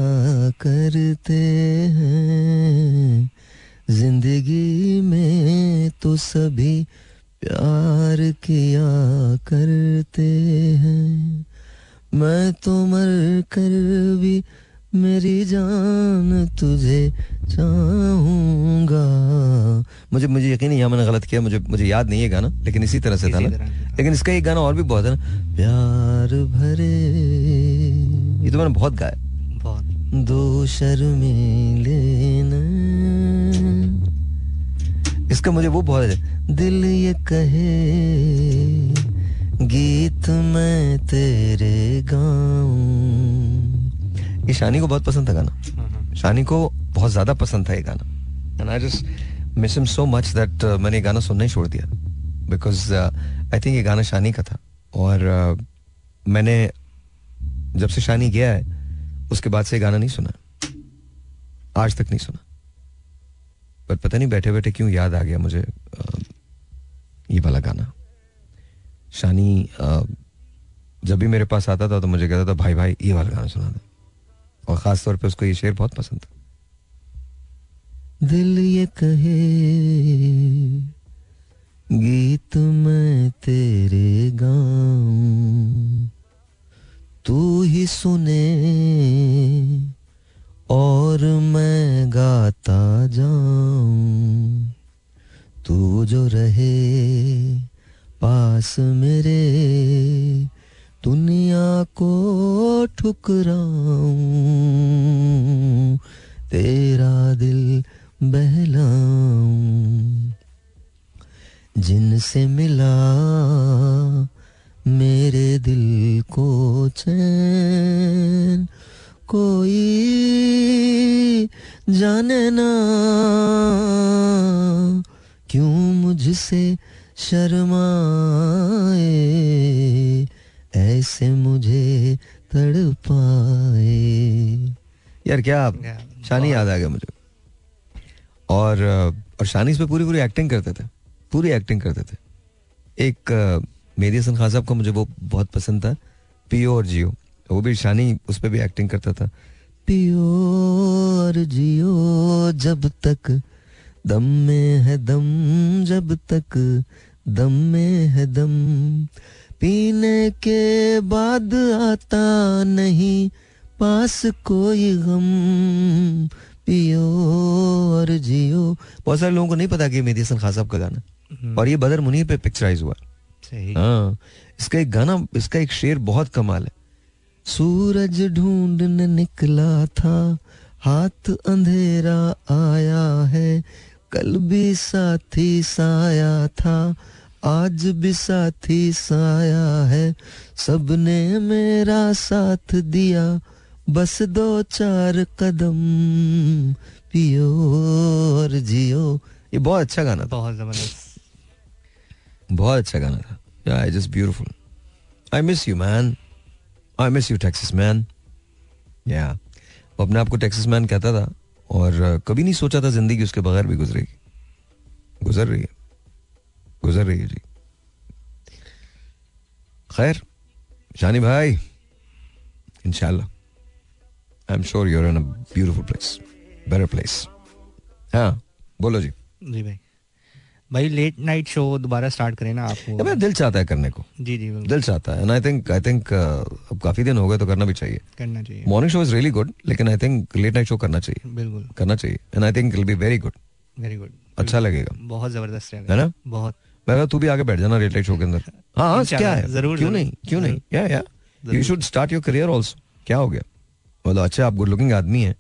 करते हैं। ज़िंदगी में तो सभी प्यार किया करते हैं। मैं तो मर कर भी मेरी जान तुझे चाहूँगा। मुझे मुझे यकीन नहीं मैंने गलत किया मुझे मुझे याद नहीं है गाना लेकिन इसी तरह से था ना। लेकिन इसका एक गाना और भी बहुत है ना प्यार भरे। ये तो मैंने बहुत गाया। बहुत। दो शर्मीले नैन। इसका मुझे वो बहुत है दिल ये कहे गीत मैं तेरे गाऊं। ये शानी को बहुत पसंद था गाना। शानी को बहुत ज़्यादा पसंद था ये गाना। And I just miss him so much that मैंने ये गाना सुनना ही छोड़ दिया। बिकॉज़ आई थिंक ये गाना शानी का था। और uh, मैंने जब से शानी गया है उसके बाद से ये गाना नहीं सुना। आज तक नहीं सुना। पर पता नहीं बैठे बैठे क्यों याद आ गया मुझे uh, ये वाला गाना। शानी uh, जब भी मेरे पास आता था तो मुझे कहता था भाई भाई ये वाला गाना सुना दे। और खास तौर पे उसको ये शेर बहुत पसंद था। दिल ये कहे, गीत मैं तेरे गाऊं, तू ही सुने और मैं गाता जाऊँ। तू जो रहे पास मेरे दुनिया को ठुकराऊं, तेरा दिल बहलाऊं। जिनसे मिला मेरे दिल को चैन, कोई जाने ना। क्यों मुझसे शर्माए? ऐसे मुझे तड़पाए। यार क्या शानी याद आ गया मुझे? और और शानी इस पे पूरी पूरी एक्टिंग करते थे। पूरी एक्टिंग करते थे। एक मेरी हसन खान साहब का मुझे वो बहुत पसंद था। पियो और जियो। वो भी शानी उस पर भी एक्टिंग करता था। पियो और जियो जब तक दम में है दम जब तक दम में है दम पीने के बाद आता नहीं पास कोई गम पियो और जियो। बहुत सारे लोगों को नहीं पता कि मेहदी हसन खान साहब का गाना। हम्म, और ये बदर मुनीर पे पिक्चराइज हुआ। हाँ इसका एक गाना इसका एक शेर बहुत कमाल है। सूरज ढूँढने निकला था हाथ अंधेरा आया है कल भी साथी साया था आज भी साथी साया है। सबने मेरा साथ दिया। बस दो चार कदम पियो और जियो। ये बहुत अच्छा गाना था। बहुत ज़बरदस्त। बहुत अच्छा गाना था। Yeah, it's just beautiful. I miss you man. I miss you Texas man. Yeah. वो अपने आप को टेक्सास मैन कहता था और कभी नहीं सोचा था ज़िंदगी उसके बगैर भी गुजरेगी। गुजर रही है। गुजर रही है जी। खैर शानी भाई इंशाल्लाह। I am sure you're in a beautiful place better place हाँ बोलो जी। जी भाई। भाई लेट नाइट शो दोबारा स्टार्ट करें ना आपको। मेरा दिल चाहता है करने को। जी जी दिल चाहता है। And I think I think अब काफ़ी दिन हो गए तो करना भी चाहिए। करना चाहिए। Morning show is really good लेकिन I think late night show करना चाहिए। बिल्कुल। करना चाहिए। And I think will be very good very good अच्छा लगेगा। बहुत ज़बरदस्त है ना? बहुत। मैं कहा, तू भी आगे बैठ जाना लेट नाइट शो के अंदर. हाँ हाँ, क्या है? ज़रूर, क्यों नहीं? क्यों नहीं? Yeah yeah you. Should start your career also क्या हो गया? मतलब अच्छा आप गुड लुकिंग आदमी हैं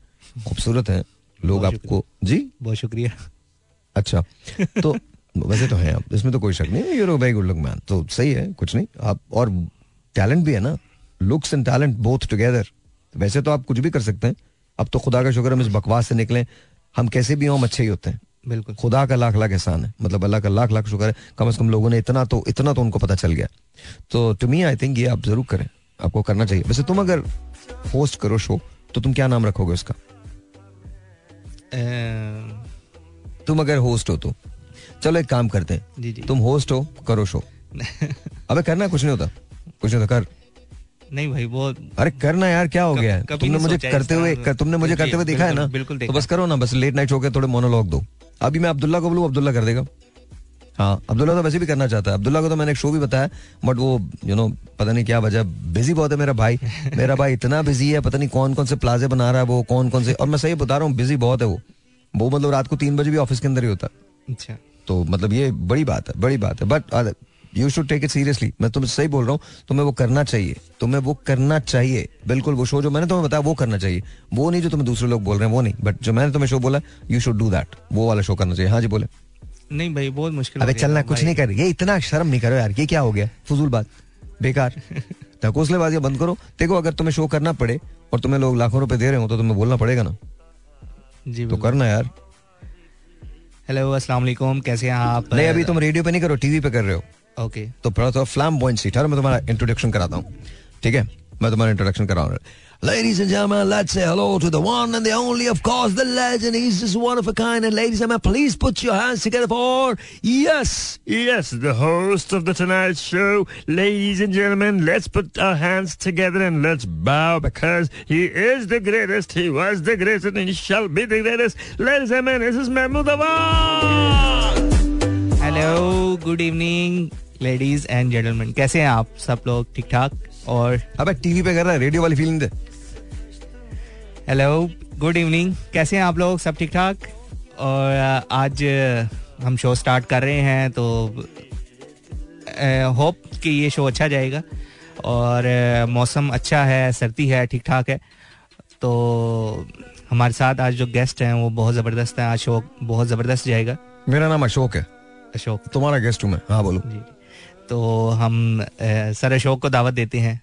खूबसूरत हैं लोग आपको जी? बहुत शुक्रिया। अच्छा तो वैसे तो हैं आप इसमें तो कोई शक नहीं you're very good look man तो सही है कुछ नहीं। आप और टैलेंट भी है ना looks and talent both together वैसे तो आप कुछ भी कर सकते हैं। अब तो खुदा का शुक्र हम इस बकवास से निकले। हम कैसे भी हों हम अच्छे ही होते हैं। बिल्कुल। खुदा का लाख लाख एहसान है। मतलब अल्लाह का लाख लाख शुक्र है। कम से कम लोगों ने इतना तो इतना तो उनको पता चल गया। तो टू मी आई थिंक ये आप ज़रूर करें। आपको करना चाहिए। वैसे तुम अगर होस्ट करो शो तो तुम क्या नाम रखोगे उसका? तुम अगर होस्ट हो तो। चलो एक काम करते हैं। जी जी। तुम होस्ट हो करो शो [laughs] अबे करना कुछ नहीं होता। कुछ नहीं होता कर। नहीं भाई वो अरे करना यार क्या हो गया? है तुमने मुझे करते हुए तुमने मुझे करते हुए देखा है ना? बिल्कुल- बिल्कुल तो बस करो ना बस लेट नाइट शो के थोड़े मोनोलॉग दो। अभी मैं अब्दुल्ला को बोलूँ अब्दुल्ला कर देगा। हाँ अब्दुल्ला तो वैसे भी करना चाहता है। अब्दुल्ला को तो मैंने एक शो भी बताया बट वो यू नो पता नहीं क्या वजह बिज़ी बहुत है मेरा भाई। [laughs] मेरा भाई इतना बिज़ी है पता नहीं कौन कौन से प्लाजे बना रहा है वो कौन कौन से और मैं सही बता रहा हूँ बिज़ी बहुत है वो। वो मतलब रात को तीन बजे भी ऑफ़िस के अंदर ही होता। है अच्छा। तो मतलब ये बड़ी बात है बड़ी बात है। But you should take it seriously मैं तुम्हें सही बोल रहा हूँ। तुम्हें वो करना चाहिए। तुम्हें वो करना चाहिए। बिल्कुल वो शो जो मैंने तुम्हें बताया वो करना चाहिए। वो नहीं जो तुम्हें दूसरे लोग बोल रहे हैं वो नहीं। बट जो मैंने तुम्हें शो बोला यू शुड डू दैट वो वाला शो करना चाहिए। हाँ जी बोले। नहीं भाई बहुत मुश्किल अबे चलना कुछ नहीं कर। ये इतना शर्म नहीं करो यार। ये क्या हो गया? फजूल बात। बेकार। [laughs] ढकोसलेबाजी बंद करो। देखो अगर तुम्हें शो करना पड़े और तुम्हें लोग लाखों रुपए दे रहे हो तो तुम्हें बोलना पड़ेगा ना। जी तो करना यार। हेलो अस्सलाम वालेकुम। कैसे हैं आप? नहीं अभी तुम रेडियो पे नहीं करो टीवी पे कर रहे हो। ओके तो थोड़ा सा फ्लैम पॉइंट सीट मैं तुम्हारा इंट्रोडक्शन कराता हूँ ठीक है मैं तुम्हारा इंट्रोडक्शन करा रहा हूँ Ladies and gentlemen, let's say hello to the one and the only, of course, the legend. He's just one of a kind. And ladies and gentlemen, please put your hands together for yes, Yes, the host of the Tonight Show. Ladies and gentlemen, let's put our hands together and let's bow because he is the greatest, he was the greatest, and he shall be the greatest. Ladies and gentlemen, this is Mahmoud Awad. Hello good evening Ladies and gentleman कैसे हैं आप सब लोग ठीक ठाक और अबे TV पे कर रहा है रेडियो वाली फीलिंग दे हेलो गुड इवनिंग कैसे हैं आप लोग सब ठीक ठाक और आज हम शो स्टार्ट कर रहे हैं तो होप कि ये शो अच्छा जाएगा। और मौसम अच्छा है सर्दी है ठीक ठाक है। तो हमारे साथ आज जो गेस्ट हैं वो बहुत ज़बरदस्त हैं। आज शो बहुत ज़बरदस्त जाएगा। मेरा नाम अशोक है। अशोक। तुम्हारा गेस्ट हूँ मैं। हाँ बोलो। जी। तो हम सर अशोक को दावत देते हैं।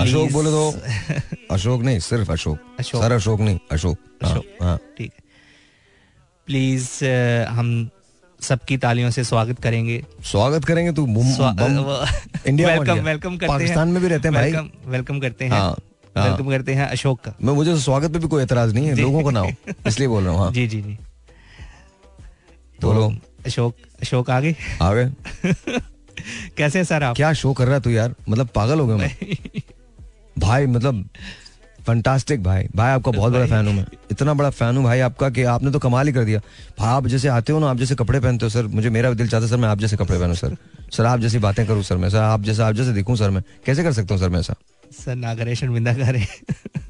अशोक बोले तो [laughs] अशोक नहीं सिर्फ़ अशोक। अशोक। सर अशोक नहीं अशोक। हाँ, अशोक। हाँ। ठीक है। प्लीज़ हम सबकी तालियों से स्वागत करेंगे। स्वागत करेंगे तू बम- इंडिया वेलकम वेलकम करते हैं। पाकिस्तान में भी रहते हैं भाई। वेलकम वेलकम करते हैं। हाँ, हाँ। वेलकम करते हैं अशोक का। मैं मुझे तो स्वागत पे भी कोई एतराज़ नहीं है लोगों को ना हो [laughs] इसलिए बोल रहा हूँ जी जी जी। तो बोलो। अशोक अशोक आगे? आ गए [laughs] कैसे सर आप? क्या शो कर रहा तू यार? मतलब पागल हो गए मैं। भाई मतलब फंटास्टिक भाई। भाई, आपका बहुत बड़ा फ़ैन हूँ मैं। इतना बड़ा फ़ैन हूँ भाई आपका कि आपने तो कमाल ही कर दिया। भाई, आप जैसे आते हो ना, आप जैसे कपड़े पहनते हो, सर, मुझे मेरा दिल चाहता है, सर, मैं आप जैसे कपड़े पहनूँ, सर। सर, आप जैसी बातें करूँ, सर, मैं, सर, आप जैसे आप जैसे दिखूँ, सर, मैं। कैसे कर सकता हूँ, सर, मैं ऐसा? सर ना करे शर्मिंदा करे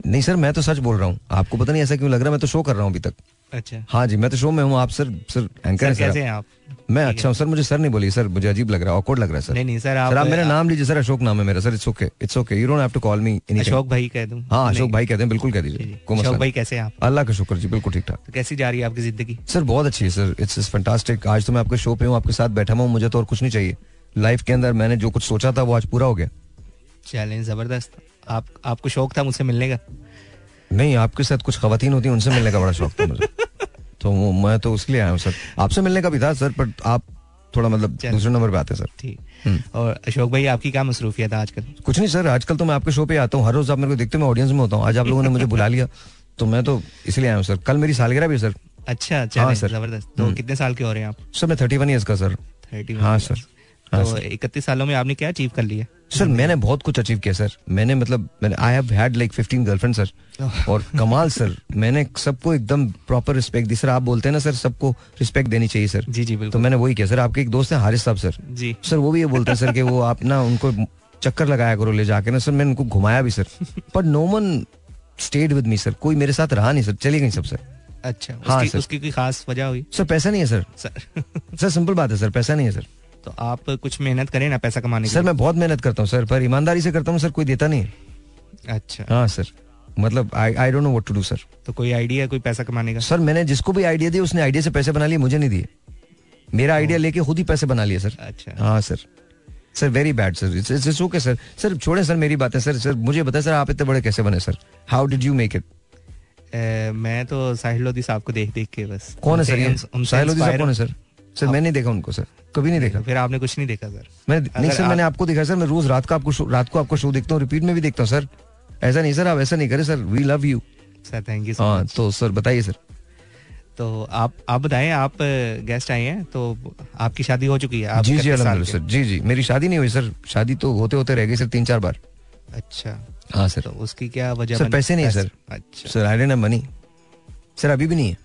नहीं सर मैं तो सच बोल रहा हूँ। आपको पता नहीं ऐसा क्यों लग रहा है? मैं तो शो कर रहा हूँ अभी तक। अच्छा। हाँ जी मैं तो शो में हूँ। आप सर सर एंकर सर हैं कैसे हैं आप? मैं अच्छा हूँ। सर मुझे सर नहीं बोली सर मुझे अजीब लग रहा है ऑकवर्ड लग रहा है सर। नहीं नहीं सर आप सर आप मेरा नाम लीजिए सर अशोक नाम है मेरा। Sir it's okay it's okay you don't have to call me Ashok भाई कह दूँ। हाँ अशोक भाई कहते हैं बिल्कुल कह दीजिए। अशोक भाई कैसे हैं आप? अल्लाह का शुक्र जी बिल्कुल ठीक ठाक तो कैसी जा रही है आपकी ज़िंदगी? सर बहुत अच्छी है सर। इट्स इट्स फैंटास्टिक आज तो मैं आपके शो पे हूँ आपके साथ बैठा हुआ हूँ मुझे तो और कुछ नहीं चाहिए। लाइफ के अंदर मैंने जो कुछ सोचा था वो आज पूरा हो गया। चैलेंज ज़बरदस्त। आप आपको शौक था मुझसे मिलने का? नहीं आपके साथ कुछ खातन होती उनसे मिलने का बड़ा शौक था मुझे। [laughs] तो मैं तो उसके लिए आया हूँ सर। आपसे मिलने का भी था सर पर आप थोड़ा मतलब दूसरे नंबर पे आते हैं सर। ठीक। हम्म। और अशोक भाई आपकी क्या मसरूफियत है आजकल? कुछ नहीं सर आजकल तो मैं आपके शो पे आता हूँ हर रोज आप मेरे को देखते मैं ऑडियंस में होता हूँ। आज आप लोगों ने मुझे बुला लिया तो मैं तो इसलिए आया हूँ सर। कल मेरी सालगिरह भी सर। अच्छा चैलेंज सर। ज़बरदस्त। तो हम्म। कितने साल के हो रहे हैं आप? सर मैं थर्टी वन ईयर्स का सर। थर्टी हाँ सर। हाँ तो सर। इकतीस सालों में आपने क्या अचीव कर लिया? सर मैंने बहुत कुछ अचीव किया सर मैंने मतलब मैंने I have had like 15 girlfriend sir और कमाल सर मैंने सबको एकदम प्रॉपर रिस्पेक्ट दी सर आप बोलते हैं ना सर सबको रिस्पेक्ट देनी चाहिए सर जी जी तो मैंने वही किया सर आपके एक दोस्त हैं हारिस साहब सर जी। सर वो भी ये बोलते हैं सर कि वो आप ना उनको चक्कर लगाया करो ले जाके ना सर मैंने उनको घुमाया भी सर पर no one stayed with me sir कोई मेरे साथ रहा नहीं सर चले गई सब सर अच्छा हाँ, उसकी सर। उसकी कोई खास वजह हुई? सर पैसा नहीं है सर सर सर सिंपल बात है सर पैसा नहीं है सर तो आप कुछ मेहनत करें ना पैसा कमाने के सर मैं बहुत मेहनत करता हूँ सर पर ईमानदारी से करता हूँ सर कोई देता नहीं। अच्छा। हाँ सर मतलब I I don't know what to do sir. तो कोई आइडिया कोई पैसा कमाने का? सर मैंने जिसको भी आइडिया दिया उसने आइडिया से पैसे बना लिए मुझे नहीं दिए। मेरा आइडिया लेके खुद ही पैसे बना लिए सर। अच्छा। हाँ sir. Sir very bad sir. It's okay sir. Sir छोड़े सर मेरी बातें सर सर मुझे बताए सर आप इतने बड़े कैसे बने sir? How did you make it मैं तो साहिल लोधी साहब को देख देख के बस। कौन है सर साहिल लोधी साहब कौन है सर? सर मैंने नहीं देखा उनको सर। कभी नहीं देखा। फिर आपने कुछ नहीं देखा सर। मैं नहीं सर मैंने आपको देखा सर। मैं रोज रात को आपको रात को आपको शो देखता हूँ रिपीट में भी देखता हूँ सर। ऐसा नहीं सर आप ऐसा नहीं करें sir. We love you sir thank you हाँ तो सर बताइए सर। तो आप आप बताएँ आप गेस्ट आए हैं तो आपकी शादी हो चुकी है आप जी जी 31 अलहमदुल्ला सर। जी जी मेरी शादी नहीं हुई सर। शादी तो होते होते रह गई सर तीन चार बार। अच्छा। हाँ सर। तो उसकी क्या वजह सर, पैसे नहीं है, सर। अच्छा। Sir I don't money sir अभी भी नहीं है।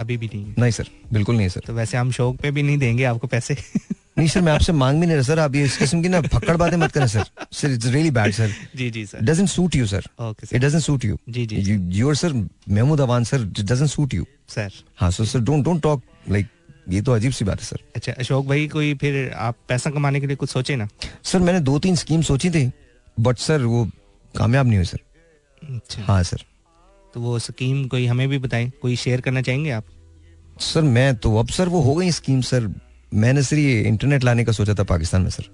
अभी भी नहीं नहीं सर बिल्कुल नहीं सर। तो वैसे हम शौक पे भी नहीं देंगे आपको पैसे। [laughs] नहीं सर मैं आपसे मांग भी नहीं रहा। सर आप ये इस किस्म की ना फक्कड़ बातें मत करें sir. Sir it's really bad sir ji ji sir doesn't suit you sir okay sir it doesn't suit you ji, ji, you are sir Mahmoud Awan sir doesn't suit you sir हाँ so sir don't don't talk like ये तो अजीब सी बात है sir अच्छा अशोक भाई कोई फिर आप पैसा कमाने के लिए कुछ सोचे ना? सर मैंने दो तीन स्कीम सोची थी बट सर वो कामयाब नहीं हुई सर अच्छा। हाँ सर तो वो स्कीम कोई हमें भी बताएँ? कोई शेयर करना चाहेंगे आप? सर मैं तो अब सर वो हो गई स्कीम सर। मैंने सर ये इंटरनेट लाने का सोचा था पाकिस्तान में सर।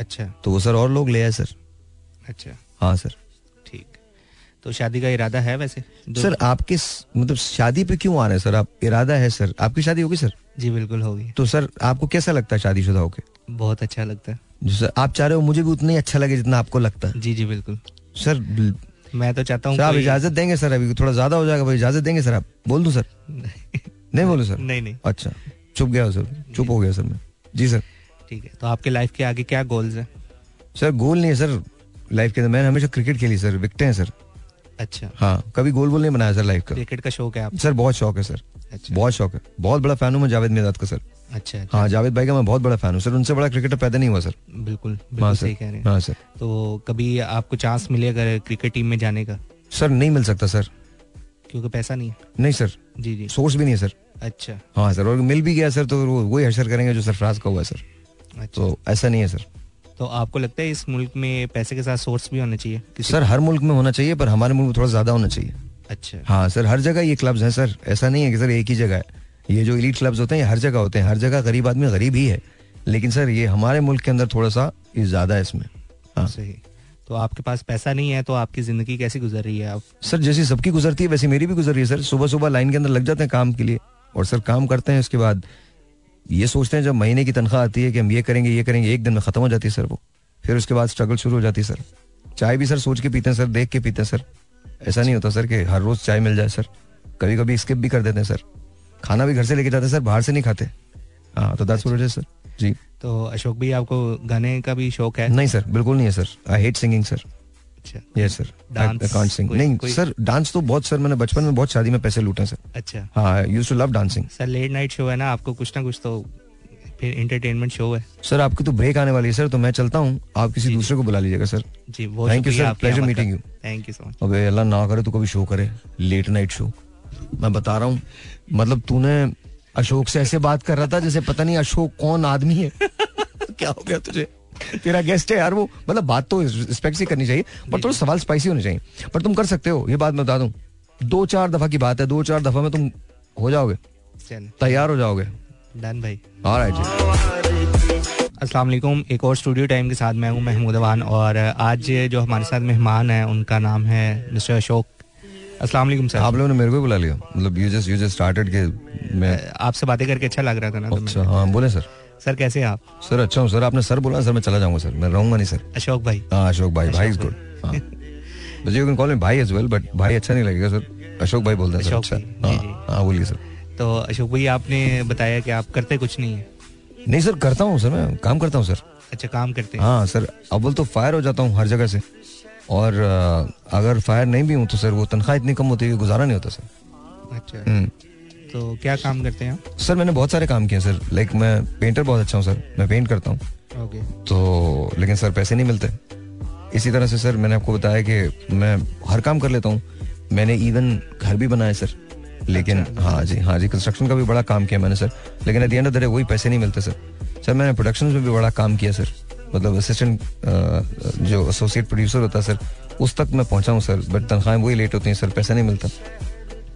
अच्छा। तो वो सर और लोग ले आए सर। अच्छा। हाँ सर। ठीक। तो शादी का इरादा है वैसे? सर आपके मतलब शादी पे क्यों आ रहे हैं सर? आप इरादा है सर। आपकी शादी होगी सर? जी बिल्कुल होगी। तो सर आपको कैसा लगता है शादीशुदा होके? बहुत अच्छा लगता है। सर आप चाह रहे हो मुझे भी उतना ही अच्छा लगे जितना आपको लगता है? जी जी बिल्कुल। सर मैं तो चाहता हूँ आप इजाज़त देंगे सर अभी थोड़ा ज़्यादा हो जाएगा इजाज़त देंगे सर आप। बोल दूँ सर? नहीं। बोलो सर? नहीं नहीं। अच्छा चुप गया सर चुप हो गया सर मैं। जी सर। ठीक है तो आपके लाइफ के आगे क्या गोल्स हैं? सर गोल नहीं है सर लाइफ के अंदर। मैंने हमेशा क्रिकेट खेली सर विकटे हैं सर। अच्छा। हाँ कभी गोल गोल नहीं बनाया सर लाइफ का। क्रिकेट का शौक है आप सर बहुत शौक है सर। अच्छा। बहुत शौक है। बहुत बड़ा फ़ैन हूँ मैं जावेद मियादाद का सर। अच्छा अच्छा। हाँ जावेद भाई का मैं बहुत बड़ा फ़ैन हूँ सर। उनसे बड़ा क्रिकेटर पैदा नहीं हुआ सर। बिल्कुल हाँ बिल्कुल सही कह रहे हैं। हाँ सर। तो कभी आपको चांस मिले अगर क्रिकेट टीम में जाने का? सर नहीं मिल सकता सर। क्योंकि पैसा नहीं है? नहीं सर। जी जी। सोर्स भी नहीं है सर। अच्छा। हाँ सर और मिल भी गया सर तो वो वही हशर करेंगे जो सरफराज का हुआ है सर। अच्छा। तो ऐसा नहीं है सर। तो आपको लगता है इस मुल्क में पैसे के साथ सोर्स भी होना चाहिए? सर हर मुल्क में होना चाहिए पर हमारे मुल्क में थोड़ा ज़्यादा होना चाहिए। अच्छा। हाँ सर हर जगह ये क्लब्स हैं सर। ऐसा नहीं है कि सर एक ही जगह है। ये जो इलीट क्लब्स होते हैं ये हर जगह होते हैं। हर जगह गरीब आदमी गरीब ही है। लेकिन सर ये हमारे मुल्क के अंदर थोड़ा सा ज़्यादा है इसमें। हाँ। सही। तो आपके पास पैसा नहीं है तो आपकी ज़िंदगी कैसी गुजर रही है आप सर जैसी सबकी गुजरती है वैसे मेरी भी गुजर रही है सर। सुबह सुबह लाइन के अंदर लग जाते हैं काम के लिए। और सर काम करते हैं उसके बाद ये सोचते हैं जब महीने की तनख्वाह आती है कि हम ये करेंगे ये करेंगे एक दिन में खत्म हो जाती है सर वो। फिर उसके बाद स्ट्रगल शुरू हो जाती है सर। चाय भी सर सोच के पीते हैं सर देख के पीते हैं सर। ऐसा नहीं होता सर कि हर रोज चाय मिल जाए सर। कभी कभी स्किप भी कर देते हैं सर। खाना भी घर से लेके जाते सर बाहर से नहीं खाते। हाँ तो that's what it is sir जी। तो अशोक भाई आपको गाने का भी शौक है? नहीं सर बिल्कुल नहीं है sir I hate singing sir अच्छा। यस सर कांट सिंग नहीं सर डांस तो बहुत सर मैंने बचपन में बहुत शादी में पैसे लूटे सर अच्छा। हाँ used to love dancing sir late night show है ना आपको कुछ ना कुछ तो फिर इंटरटेनमेंट शो है। सर आपकी तो ब्रेक आने वाली है सर तो मैं चलता हूँ। आप किसी दूसरे को बुला लीजिएगा सर जी वो Thank you, शुक्रिया sir. आपकी Pleasure आमद meeting का। you. Thank you so much अबे अल्लाह ना करे तो कभी शो करे। लेट नाइट शो मैं बता रहा हूँ मतलब तूने अशोक से ऐसे बात कर रहा था जैसे पता नहीं अशोक कौन आदमी है। [laughs] क्या हो गया तुझे? तेरा गेस्ट है यार वो। मतलब बात तो रिस्पेक्ट से करनी चाहिए पर थोड़ा सवाल स्पाइसी होने चाहिए। पर तुम कर सकते हो ये बात मैं बता दूँ। दो चार दफ़ा की बात है दो चार दफ़ा में तुम हो जाओगे। तैयार हो जाओगे। डन भाई। ऑलराइट जी। अस्सलाम वालेकुम। एक और स्टूडियो टाइम के साथ मैं हूँ महमूद अवान और आज जो हमारे साथ मेहमान हैं उनका नाम है मिस्टर अशोक अस्सलाम वालेकुम सर आप लोगों ने मेरे को ही बुला लिया। मतलब you just you just started के मैं आपसे बातें करके अच्छा लग रहा था ना तो अच्छा मैं- हाँ बोले सर सर कैसे हैं आप? सर अच्छा हूँ सर आपने सर बोला सर मैं चला जाऊँगा सर मैं रहूँगा नहीं सर अशोक भाई। हाँ अशोक भाई। भाई इज़ गुड हाँ। But you can call me भाई एज वेल बट भाई अच्छा नहीं लगेगा सर अशोक भाई बोलते हैं सर अच्छा। हाँ हाँ बोलिए सर तो अशोक भाई आपने बताया कि आप करते कुछ नहीं है। नहीं सर करता हूँ सर मैं काम करता हूँ सर अच्छा काम करते हैं। हाँ सर अव्वल तो फायर हो जाता हूँ हर जगह से। और अगर फायर नहीं भी हूँ तो सर वो तनख्वाह इतनी कम होती है गुजारा नहीं होता सर। अच्छा। हम्म। तो क्या काम करते हैं आप? सर मैंने बहुत सारे काम किए सर। लाइक मैं पेंटर बहुत अच्छा हूँ सर। मैं पेंट करता हूँ। ओके तो लेकिन सर पैसे नहीं मिलते। इसी तरह से सर मैंने आपको बताया कि मैं हर काम कर लेता हूँ। मैंने इवन घर भी बनाया सर। लेकिन हाँ जी हाँ जी कंस्ट्रक्शन का भी बड़ा काम किया मैंने सर। लेकिन at the end of the day वही पैसे नहीं मिलते सर। सर मैंने प्रोडक्शन में भी बड़ा काम किया सर। मतलब असिस्टेंट जो एसोसिएट प्रोड्यूसर होता है सर उस तक मैं पहुँचा हूँ सर बट तनख्वाहें वही लेट होती हैं सर पैसा नहीं मिलता।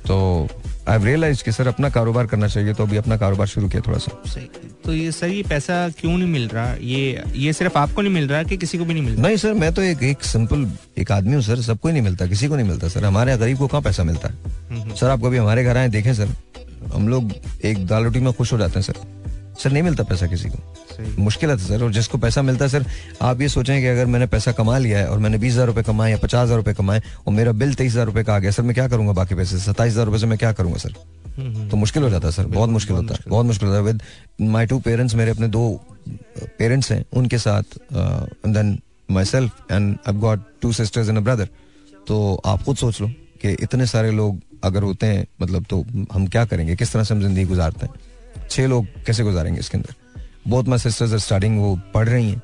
तो आई रियलाइज़ कि सर अपना कारोबार करना चाहिए तो अभी अपना कारोबार शुरू किया थोड़ा सा। तो ये सर ये पैसा क्यों नहीं मिल रहा? ये ये सिर्फ़ आपको नहीं मिल रहा कि किसी को भी नहीं मिल रहा? नहीं सर मैं तो एक एक सिंपल एक आदमी हूँ सर सबको ही नहीं मिलता किसी को नहीं मिलता सर हमारे यहाँ गरीब को कहाँ पैसा मिलता? है हम्म, सर आप कभी हमारे घर आए देखें सर हम लोग एक दाल रोटी में खुश हो जाते हैं सर सर नहीं मिलता पैसा किसी को। मुश्किल है सर और जिसको पैसा मिलता है सर आप ये सोचें कि अगर मैंने पैसा कमा लिया है और मैंने बीस हज़ार रुपए कमाए या पचास हज़ार रुपए कमाए और मेरा बिल तेईस हज़ार रुपए का आ गया सर मैं क्या करूँगा बाकी पैसे? सत्ताईस हज़ार रुपए से मैं क्या करूँगा सर? हम्म, हम्म, तो मुश्किल हो जाता है सर बहुत मुश्किल होता है बहुत मुश्किल होता है। विद माई टू पेरेंट्स मेरे अपने दो पेरेंट्स हैं उनके साथ then myself and I got two sisters and a brother तो आप खुद सोच लो कि इतने सारे लोग अगर होते हैं मतलब तो हम क्या करेंगे? किस तरह से हम ज़िंदगी गुजारते हैं? छह लोग कैसे गुजारेंगे इसके अंदर? बहुत माई सिस्टर्स स्टार्टिंग वो पढ़ रही हैं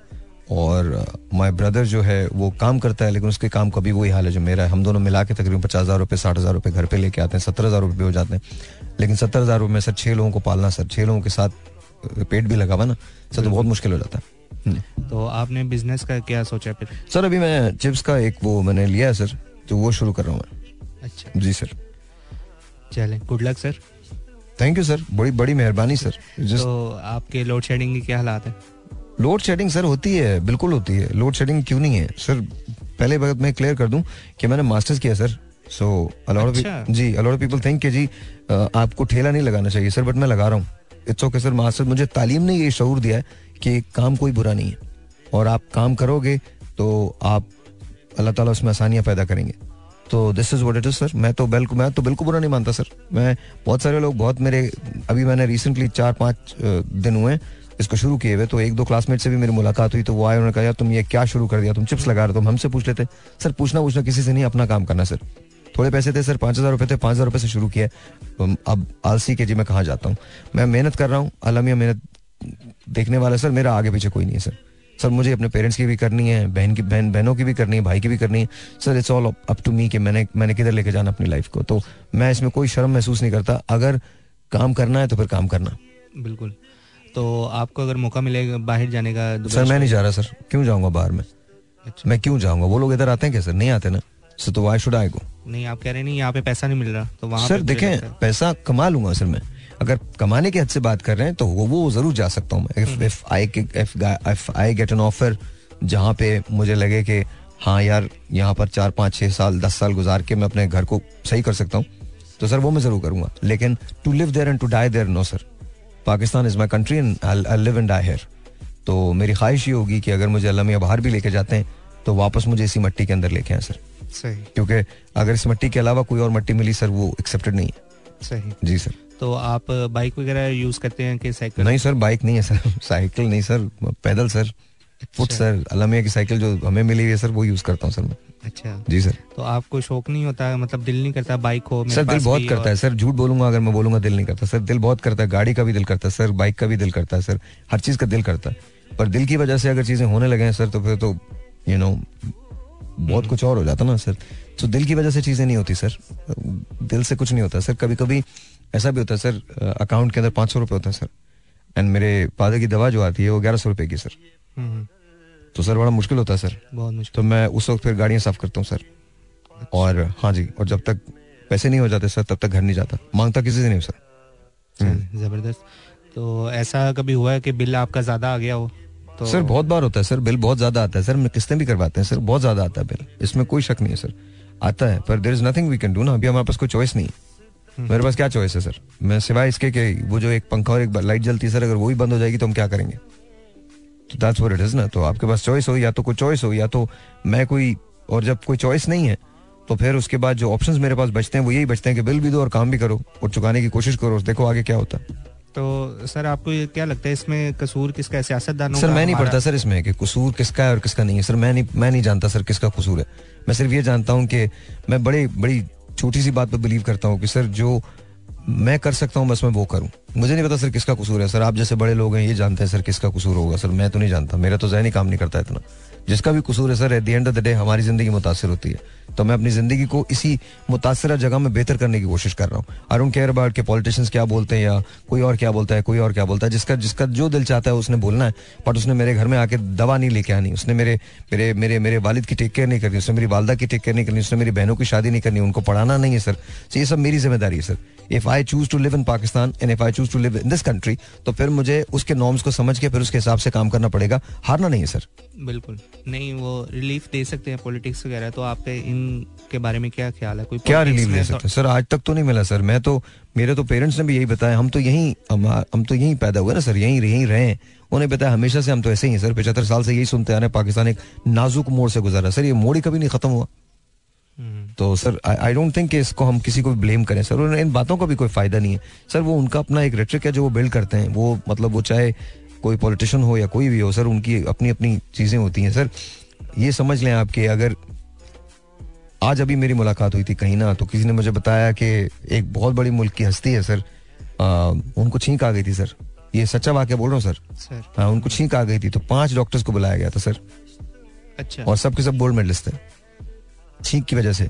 और माई ब्रदर जो है वो काम करता है लेकिन उसके काम का भी वही हाल है जो मेरा है। हम दोनों मिला के तकरीबन पचास हज़ार रुपये साठ हज़ार रुपये घर पे लेके आते हैं सत्तर हज़ार रुपये हो जाते हैं। लेकिन सत्तर हज़ार रुपये में सर छह लोगों को पालना सर छह लोगों के साथ पेट भी लगा हुआ ना सर तो बहुत मुश्किल हो जाता है। हम्म। तो आपने बिज़नेस का क्या सोचा फिर? सर अभी मैं चिप्स का एक वो मैंने लिया है सर तो वो शुरू कर रहा हूँ मैं। अच्छा। जी सर। चलें good luck sir thank you sir बड़ी बड़ी मेहरबानी सर जिस तो आपके लोड शेडिंग की क्या हालात है? लोड शेडिंग सर होती है बिल्कुल होती है। लोड शेडिंग क्यों नहीं है? सर पहले वक्त मैं क्लियर कर दूँ कि मैंने मास्टर्स किया सर सो अलॉट। जी अलॉट पीपल थिंक कि जी आपको ठेला नहीं लगाना चाहिए सर बट मैं लगा रहा हूँ। इट्स ओके सर मास्टर मुझे तालीम ने ये शऊर दिया है कि काम कोई बुरा नहीं है। और आप काम करोगे तो आप अल्लाह ताला उसमें आसानियाँ पैदा करेंगे। तो this is what it is sir मैं तो बिल्कुल, मैं तो बिल्कुल बुरा नहीं मानता सर मैं बहुत सारे लोग बहुत मेरे, अभी मैंने रिसेंटली चार पाँच दिन हुए इसको शुरू किए हुए तो एक दो क्लासमेट से भी मेरी मुलाकात हुई तो वो आए, उन्होंने कहा तुम ये क्या शुरू कर दिया? तुम चिप्स लगा रहे हो तुम हमसे पूछ लेते सर पूछना पूछना किसी से नहीं, अपना काम करना सर थोड़े पैसे थे सर पाँच हज़ार रुपए थे, पाँच हज़ार रुपए से शुरू किया अब आलसी के, जी, मैं कहाँ जाता हूँ? मैं मेहनत कर रहा हूँ अलमिया मेहनत देखने वाला सर मेरा आगे पीछे कोई नहीं है सर सर मुझे अपने पेरेंट्स की भी करनी है बहन की बहन बहनों की भी करनी है भाई की भी करनी है। Sir it's all up to me कि मैंने मैंने किधर लेके जाना अपनी लाइफ को। तो मैं इसमें कोई शर्म महसूस नहीं करता। अगर काम करना है तो फिर काम करना। बिल्कुल। तो आपको अगर मौका मिलेगा बाहर जाने का सर मैं नहीं जा रहा सर। क्यों जाऊँगा बाहर में? अच्छा। मैं क्यों जाऊँगा? वो लोग इधर आते हैं क्या सर? नहीं आते ना? सर तो वाई शुड आई गो नहीं आप कह रहे नहीं यहाँ पे पैसा नहीं मिल रहा तो वहाँ सर देखें पैसा कमा लूँगा सर मैं। अगर कमाने के हद से बात कर रहे हैं तो वो वो ज़रूर जा सकता हूँ आई गेट एन ऑफ़र जहाँ पे मुझे लगे कि हाँ यार यहाँ पर चार पाँच छः साल दस साल गुजार के मैं अपने घर को सही कर सकता हूँ तो सर वो मैं ज़रूर करूँगा। लेकिन to live there and to die there no sir Pakistan is my country and I live and die here तो मेरी ख्वाहिश ये होगी कि अगर मुझे अल्लाह बाहर भी लेके जाते हैं तो वापस मुझे इसी मट्टी के अंदर लेके आए सर सही। क्योंकि अगर इस मट्टी के अलावा कोई और मट्टी मिली सर वो एक्सेप्टेड नहीं है। सही। जी सर तो आप बाइक वगैरह यूज़ करते हैं कि साइकिल नहीं सर बाइक नहीं है सर। [laughs] साइकिल नहीं सर पैदल सर फुट सर। अलमिया की साइकिल जो हमें मिली हुई है सर वो यूज़ करता हूँ सर मैं। अच्छा। जी सर। तो आपको शौक नहीं होता मतलब दिल नहीं करता बाइक हो मेरे सर दिल बहुत करता और- है सर। झूठ बोलूँगा अगर मैं बोलूँगा दिल नहीं करता। सर दिल बहुत करता है गाड़ी का भी दिल करता है सर बाइक का भी दिल करता है सर। हर चीज़ का दिल करता है। पर दिल की वजह से अगर चीज़ें होने लगे हैं सर तो फिर तो यू नो बहुत कुछ और हो जाता ना सर। तो दिल की वजह से चीज़ें नहीं होती सर। दिल से कुछ नहीं होता सर। कभी कभी ऐसा भी होता है सर अकाउंट के अंदर पाँच सौ रुपये होता है सर। एंड मेरे फादर की दवा जो आती है वो ग्यारह सौ रुपये की सर। हम्म, तो सर बड़ा मुश्किल होता है सर। बहुत मुश्किल। तो मैं उस वक्त फिर गाड़ियाँ साफ़ करता हूँ सर। और हाँ जी और जब तक पैसे नहीं हो जाते सर तब तक घर नहीं जाता। माँगता किसी से नहीं हूँ सर। हम्म। ज़बरदस्त। तो ऐसा कभी हुआ है कि बिल आपका ज़्यादा आ गया हो? तो सर बहुत बार होता है सर। बिल बहुत ज़्यादा आता है सर। मैं किस्तें भी करवाते हैं सर। बहुत ज़्यादा आता है बिल। इसमें कोई शक नहीं है सर। आता है पर there is nothing we can do ना। अभी हमारे पास कोई चॉइस नहीं है। मेरे पास क्या चॉइस है सर मैं सिवाय इसके कि वो जो एक पंखा और एक लाइट जलती है सर अगर वो ही बंद हो जाएगी तो हम क्या करेंगे? तो दैट्स व्हाट इट इज़ ना? तो आपके पास चॉइस हो या तो कोई चॉइस हो या तो मैं कोई और जब कोई चॉइस नहीं है तो फिर उसके बाद जो ऑप्शंस मेरे पास बचते हैं वो यही बचते हैं कि बिल भी दो और काम भी करो और चुकाने की कोशिश करो देखो आगे क्या होता है। तो सर आपको ये क्या लगता है इसमें कसूर किसका सियासतदानों सर मैं नहीं पढ़ता सर इसमें कि कसूर किसका है और किसका नहीं है। सर मैं नहीं मैं नहीं जानता सर किसका कसूर है। मैं सिर्फ़ ये जानता हूँ कि मैं बड़े बड़ी छोटी सी बात पर बिलीव करता हूँ कि सर, जो मैं कर सकता हूँ, बस मैं वो करूँ। मुझे नहीं पता सर किसका कसूर है। सर, आप जैसे बड़े लोग हैं, ये जानते हैं सर किसका कसूर होगा। सर, मैं तो नहीं जानता। मेरा तो जहनी काम नहीं करता इतना। जिसका भी कसूर है sir at the end of the day हमारी ज़िंदगी मुतासर होती है। तो मैं अपनी ज़िंदगी को इसी मुतासर जगह में बेहतर करने की कोशिश कर रहा हूँ। आई डोंट केयर अबाउट के पॉलिटिशियंस क्या बोलते हैं या कोई और क्या बोलता है, कोई और क्या बोलता है। जिसका जिसका जो दिल चाहता है उसने बोलना है बट उसने मेरे घर में आके दवा नहीं लेके आनी, उसने मेरे मेरे मेरे मेरे वालिद की टेक केयर नहीं करनी, उसने मेरी वालदा की टेक केयर नहीं करनी, उसने मेरी बहनों की शादी नहीं करनी, उनको पढ़ाना नहीं है सर ये सब मेरी ज़िम्मेदारी है sir if I choose to live in Pakistan and if I choose to live in this country तो फिर मुझे उसके नॉर्म्स को समझ के फिर उसके हिसाब से काम करना पड़ेगा। हारना नहीं है सर बिल्कुल। नहीं वो रिलीफ दे सकते हैं पॉलिटिक्स वगैरह तो आपके इन के बारे में क्या ख्याल है? कोई क्या रिलीफ तो- सकते हैं? सर आज तक तो नहीं मिला सर। मैं तो मेरे तो पेरेंट्स ने भी यही बताया हम तो यहीं हम, हम तो यहीं पैदा हुए ना सर। यहीं यहीं रहे हैं। उन्हें बताया हमेशा से हम तो ऐसे ही हैं सर। पचहत्तर साल से यही सुनते आ रहे हैं पाकिस्तान एक नाजुक मोड़ से गुजरा। सर ये मोड़ ही कभी नहीं खत्म हुआ। हम्म, तो सर आई डोंट थिंक कि इसको हम किसी को ब्लेम करें। सर और इन बातों का भी कोई फ़ायदा नहीं है। सर वो उनका अपना एक रेट्रिक है जो वो बिल्ड करते हैं। वो मतलब वो चाहे कोई पॉलिटिशियन हो या कोई भी हो सर उनकी अपनी अपनी चीज़ें होती हैं। सर ये समझ लें आपके अगर आज अभी मेरी मुलाकात हुई थी कहीं ना तो किसी ने मुझे बताया कि एक बहुत बड़ी मुल्क की हस्ती है सर। आ, उनको छींक आ गई थी सर। ये सच्चा वाक्य बोल रहा हूँ सर। सर। हाँ उनको छींक आ गई थी तो पाँच डॉक्टर्स को बुलाया गया था सर। अच्छा। और सबके सब गोल्ड मेडलिस्ट थे छींक की वजह से।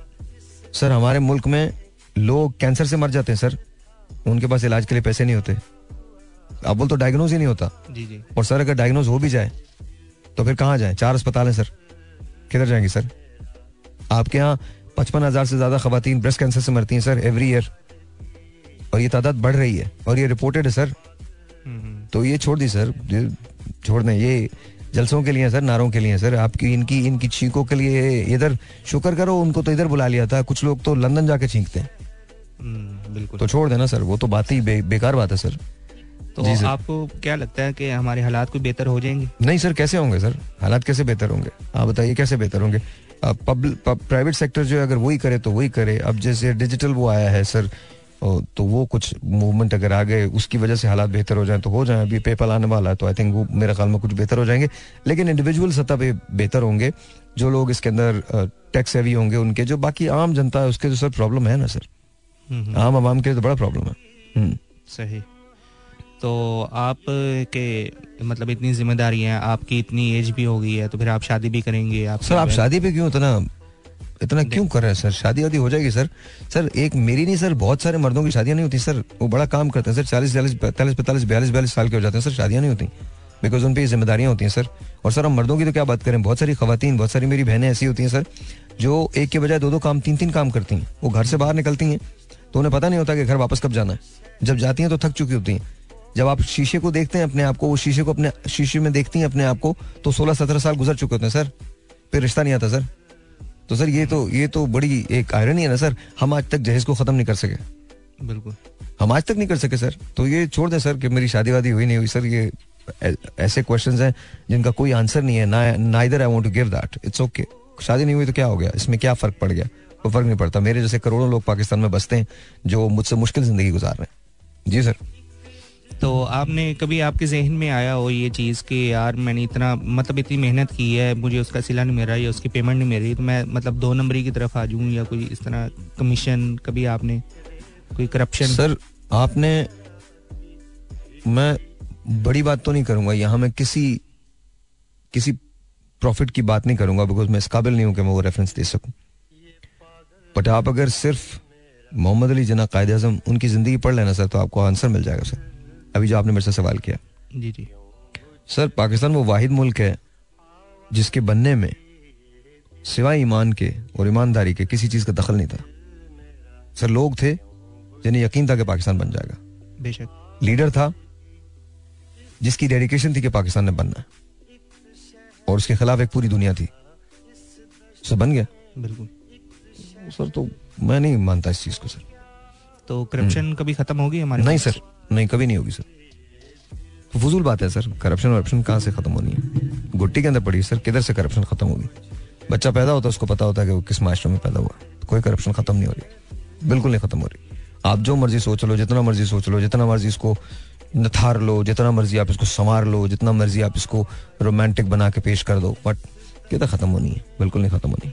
सर हमारे मुल्क में लोग कैंसर से मर जाते हैं सर। उनके पास इलाज के लिए पैसे नहीं होते। अब बोल तो डायग्नोज ही नहीं होता। जी जी। और सर अगर डायग्नोज हो भी जाए तो फिर कहाँ जाए? चार अस्पताल हैं सर। किधर जाएँगे सर? आपके यहाँ पचपन हज़ार से ज़्यादा खातन ब्रेस्ट कैंसर से मरती हैं सर एवरी ईयर और ये तादाद बढ़ रही है। और ये रिपोर्टेड है सर। हम्म, हम्म, तो ये छोड़ दी सर। छोड़ दें। ये जलसों के लिए सर नारों के लिए सर। आपकी इनकी इनकी छींकों के लिए इधर शुक्र करो उनको तो इधर बुला लिया था। कुछ लोग तो लंदन जाके छींकते हैं। हम्म, बिल्कुल। तो छोड़ देना सर। वो तो बात ही बे, बेकार बात है सर। तो। आपको क्या लगता है कि हमारे हालात कोई बेहतर हो जाएँगे? नहीं सर कैसे होंगे सर? हालात कैसे बेहतर होंगे? आप बताइए कैसे बेहतर होंगे? प्राइवेट सेक्टर जो है अगर वही करे तो वही करे। अब जैसे डिजिटल वो आया है सर तो वो कुछ मूवमेंट अगर आ गए उसकी वजह से हालात बेहतर हो जाए तो हो जाए। अभी पेपल आने वाला है तो आई थिंक वो मेरे ख्याल में कुछ बेहतर हो जाएँगे। लेकिन इंडिविजुअल सतह पे बेहतर होंगे जो लोग इसके अंदर टैक्स हैवी होंगे उनके जो बाकी आम जनता है उसके जो सर प्रॉब्लम है ना सर। हम्म, हम्म, आम आवाम के लिए तो बड़ा प्रॉब्लम है। हम्म। सही। तो आप के मतलब इतनी ज़िम्मेदारी है आपकी इतनी एज भी हो गई है तो फिर आप शादी भी करेंगे आप सर आप शादी पे क्यों इतना इतना क्यों कर रहे हैं सर? शादी वादी हो जाएगी सर। सर एक मेरी नहीं सर बहुत सारे मर्दों की शादियाँ नहीं होती सर। वो बड़ा काम करते हैं सर। चालीस चालीस पैंतालीस पैंतालीस बयालीस बयालीस साल के हो जाते हैं सर शादियाँ नहीं होती। बिकॉज़ उन पर जिम्मेदारियाँ होती हैं सर। और सर हम मर्दों की तो क्या बात करें? बहुत सारी खवतान बहुत सारी मेरी बहनें ऐसी होती हैं सर जो एक के बजाय दो दो काम तीन तीन काम करती हैं। वो घर से बाहर निकलती हैं तो उन्हें पता नहीं होता कि घर वापस कब जाना है। जब जाती हैं तो थक चुकी होती हैं। जब आप शीशे को देखते हैं अपने आप को वो शीशे को अपने शीशे में देखती हैं अपने आप को तो सोलह सत्रह साल गुजर चुके होते हैं सर। फिर रिश्ता नहीं आता सर। तो सर ये तो ये तो बड़ी एक आयरनी है ना सर। हम आज तक जहेज को खत्म नहीं कर सके। बिल्कुल। हम आज तक नहीं कर सके सर। तो ये छोड़ दें सर कि मेरी शादी वादी हुई नहीं हुई सर। ये ऐसे क्वेश्चन हैं जिनका कोई आंसर नहीं है। ना neither I want to give that it's okay शादी नहीं हुई तो क्या हो गया? इसमें क्या फ़र्क पड़ गया? कोई फ़र्क नहीं पड़ता। मेरे जैसे करोड़ों लोग पाकिस्तान में बसते हैं जो मुझसे मुश्किल ज़िंदगी गुजार रहे हैं। जी सर। तो आपने कभी आपके जहन में आया हो ये चीज़ कि यार मैंने इतना मतलब इतनी मेहनत की है, मुझे उसका सिला नहीं मिल रहा, या उसकी पेमेंट नहीं मिल रही तो मैं मतलब दो नंबरी की तरफ़ आ जाऊँ, या कोई इस तरह कमीशन कभी आपने कोई करप्शन सर, आपने, मैं बड़ी बात तो नहीं करूँगा, यहाँ मैं किसी किसी प्रॉफिट की बात नहीं करूँगा बिकॉज़ मैं इस काबिल नहीं हूँ कि मैं वो रेफरेंस दे सकूँ। बट आप अगर सिर्फ़ मोहम्मद अली जना कायद अजम उनकी ज़िंदगी पढ़ लेना, सर तो आपको आंसर मिल जाएगा, सर। अभी जो आपने मेरे से सवाल किया। जी जी। सर पाकिस्तान वो वाहिद मुल्क है जिसके बनने में सिवाय ईमान के और ईमानदारी के किसी चीज़ का दखल नहीं था। सर लोग थे जिन्हें यकीन था कि पाकिस्तान बन जाएगा। बेशक। लीडर था जिसकी डेडिकेशन थी कि पाकिस्तान ने बनना और उसके खिलाफ एक पूरी दुनिया थी। सर बन गया। बिल्कुल। सर तो मैं नहीं मानता इस चीज़ को सर। तो करप्शन कभी खत्म होगी हमारे नहीं सर नहीं कभी नहीं होगी सर। फजूल बात है सर करप्शन वरप्शन कहाँ से खत्म होनी है? गुट्टी के अंदर पड़ी सर किधर से करप्शन खत्म होगी? बच्चा पैदा होता है उसको पता होता है कि वो किस मास्टर में पैदा हुआ। तो कोई करप्शन खत्म नहीं हो रही। बिल्कुल नहीं खत्म हो रही। आप जो मर्ज़ी सोच लो जितना मर्ज़ी सोच लो जितना मर्ज़ी इसको नथार लो जितना मर्ज़ी आप इसको संवार लो जितना मर्ज़ी आप इसको रोमांटिक बना के पेश कर दो बट किधर खत्म होनी है? बिल्कुल नहीं खत्म होनी।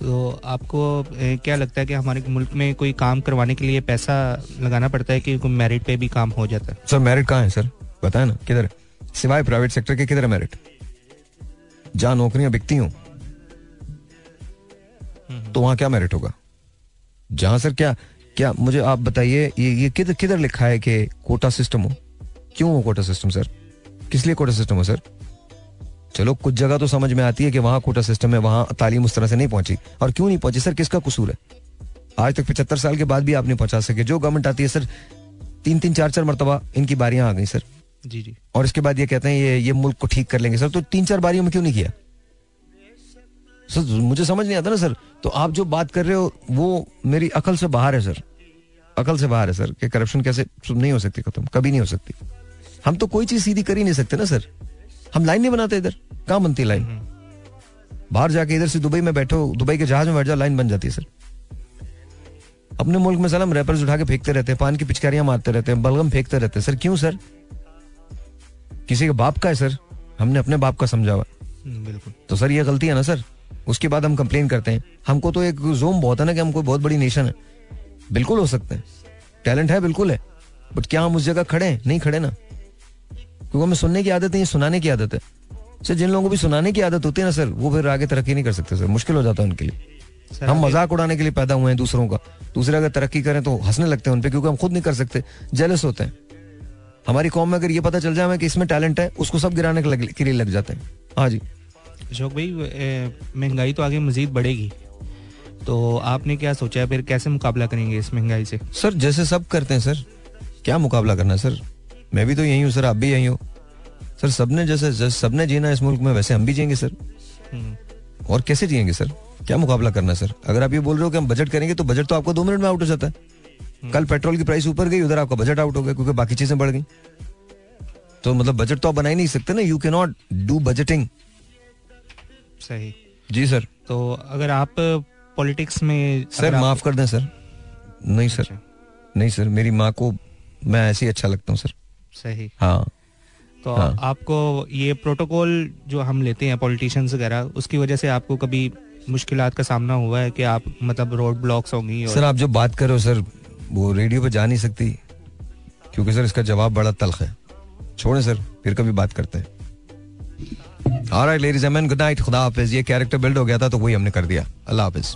तो आपको क्या लगता है कि हमारे मुल्क में कोई काम करवाने के लिए पैसा लगाना पड़ता है कि मेरिट पे भी काम हो जाता है? सर मेरिट कहाँ है सर? बताए ना किधर? सिवाय प्राइवेट सेक्टर के किधर है मेरिट जहाँ नौकरियाँ बिकती हूँ तो वहाँ क्या मेरिट होगा? जहाँ सर क्या क्या मुझे आप बताइए ये ये किधर किधर लिखा है कि कोटा सिस्टम हो? क्यों हो कोटा सिस्टम सर? किस लिए कोटा सिस्टम हो सर? चलो कुछ जगह तो समझ में आती है कि वहाँ कोटा सिस्टम है वहाँ तालीम उस तरह से नहीं पहुँची। और क्यों नहीं पहुँची? सर किसका कसूर है? आज तक पचहत्तर साल के बाद भी आप नहीं पहुँचा सके। जो गवर्नमेंट आती है सर तीन तीन चार चार मरतबा इनकी बारियाँ आ गई सर। जी जी। और इसके बाद ये कहते हैं ये ये मुल्क को ठीक कर लेंगे सर। तो तीन चार बारियों में क्यों नहीं किया? सर मुझे समझ नहीं आता ना सर। तो आप जो बात कर रहे हो वो मेरी अकल से बाहर है सर। अकल से बाहर है सर कि करप्शन कैसे नहीं हो सकती खत्म। कभी नहीं हो सकती। हम तो कोई चीज़ सीधी कर ही नहीं सकते ना सर। हम लाइन नहीं बनाते इधर। कहाँ बनती लाइन? बाहर जाके इधर से दुबई में बैठो दुबई के जहाज़ में बैठ जाओ लाइन बन जाती है सर। अपने मुल्क में सलाम रैपर्स उठा के फेंकते रहते हैं पान की पिचकारियाँ मारते रहते हैं बलगम फेंकते रहते हैं। सर क्यों सर? किसी के बाप का है सर। हमने अपने बाप का समझा हुआ। हम्म, बिल्कुल। तो सर ये गलती है ना सर? उसके बाद हम कंप्लेन करते हैं। हमको तो एक जोम बहुत है ना कि हम कोई बहुत बड़ी नेशन है। बिल्कुल हो सकते हैं। टैलेंट है बिल्कुल है। बट क्या हम उस जगह खड़े हैं? नहीं खड़े ना। क्योंकि हमें सुनने की आदत है ये सुनाने की आदत है। सर जिन लोगों को भी सुनाने की आदत होती है ना सर वो फिर आगे तरक्की नहीं कर सकते सर मुश्किल हो जाता है उनके लिए। हम मज़ाक उड़ाने के लिए पैदा हुए हैं दूसरों का। दूसरे अगर तरक्की करें तो हंसने लगते हैं उनपे क्योंकि हम खुद नहीं कर सकते जेलस होते हैं। हमारी कौम में अगर ये पता चल जाए हमें कि इसमें टैलेंट है उसको सब गिराने के लिए लग जाते हैं। हाँ जी। अशोक भाई महँगाई तो आगे मजीद बढ़ेगी। तो आपने क्या सोचा है फिर कैसे मुकाबला करेंगे इस महँगाई से? सर जैसे सब करते हैं सर क्या मुकाबला करना है सर? मैं भी तो यही हूँ सर आप भी यही हो। सर सबने जैसे सबने जीना इस मुल्क में वैसे हम भी जिएँगे सर। हम्म, और कैसे जिएँगे सर? क्या मुकाबला करना है सर? अगर आप ये बोल रहे हो कि हम बजट करेंगे तो बजट तो आपको दो मिनट में आउट हो जाता है। कल पेट्रोल की प्राइस ऊपर गई उधर आपका बजट आउट हो गया क्योंकि बाकी चीज़ें बढ़ गई। तो मतलब बजट तो आप बना ही नहीं सकते ना। यू के नॉट डू बजटिंग सही। जी सर। तो अगर आप पॉलिटिक्स में सर माफ़ कर दें सर। नहीं सर। अच्छा, नहीं सर मेरी माँ को मैं ऐसे ही अच्छा लगता हूँ सर। सही। हाँ। तो हाँ। आपको ये प्रोटोकॉल जो हम लेते हैं पॉलिटिशियंस वगैरह उसकी वजह से आपको कभी मुश्किल का सामना हुआ है कि आप मतलब रोड ब्लॉक्स होंगी और सर आप जो बात कर रहे हो सर वो रेडियो पे जा नहीं सकती। क्योंकि सर इसका जवाब बड़ा तल्ख है। छोड़े सर फिर कभी बात करते हैं। गुड नाइट खुदा हाफिज। ये कैरेक्टर बिल्ड हो गया था तो वही हमने कर दिया। अल्लाह हाफिज।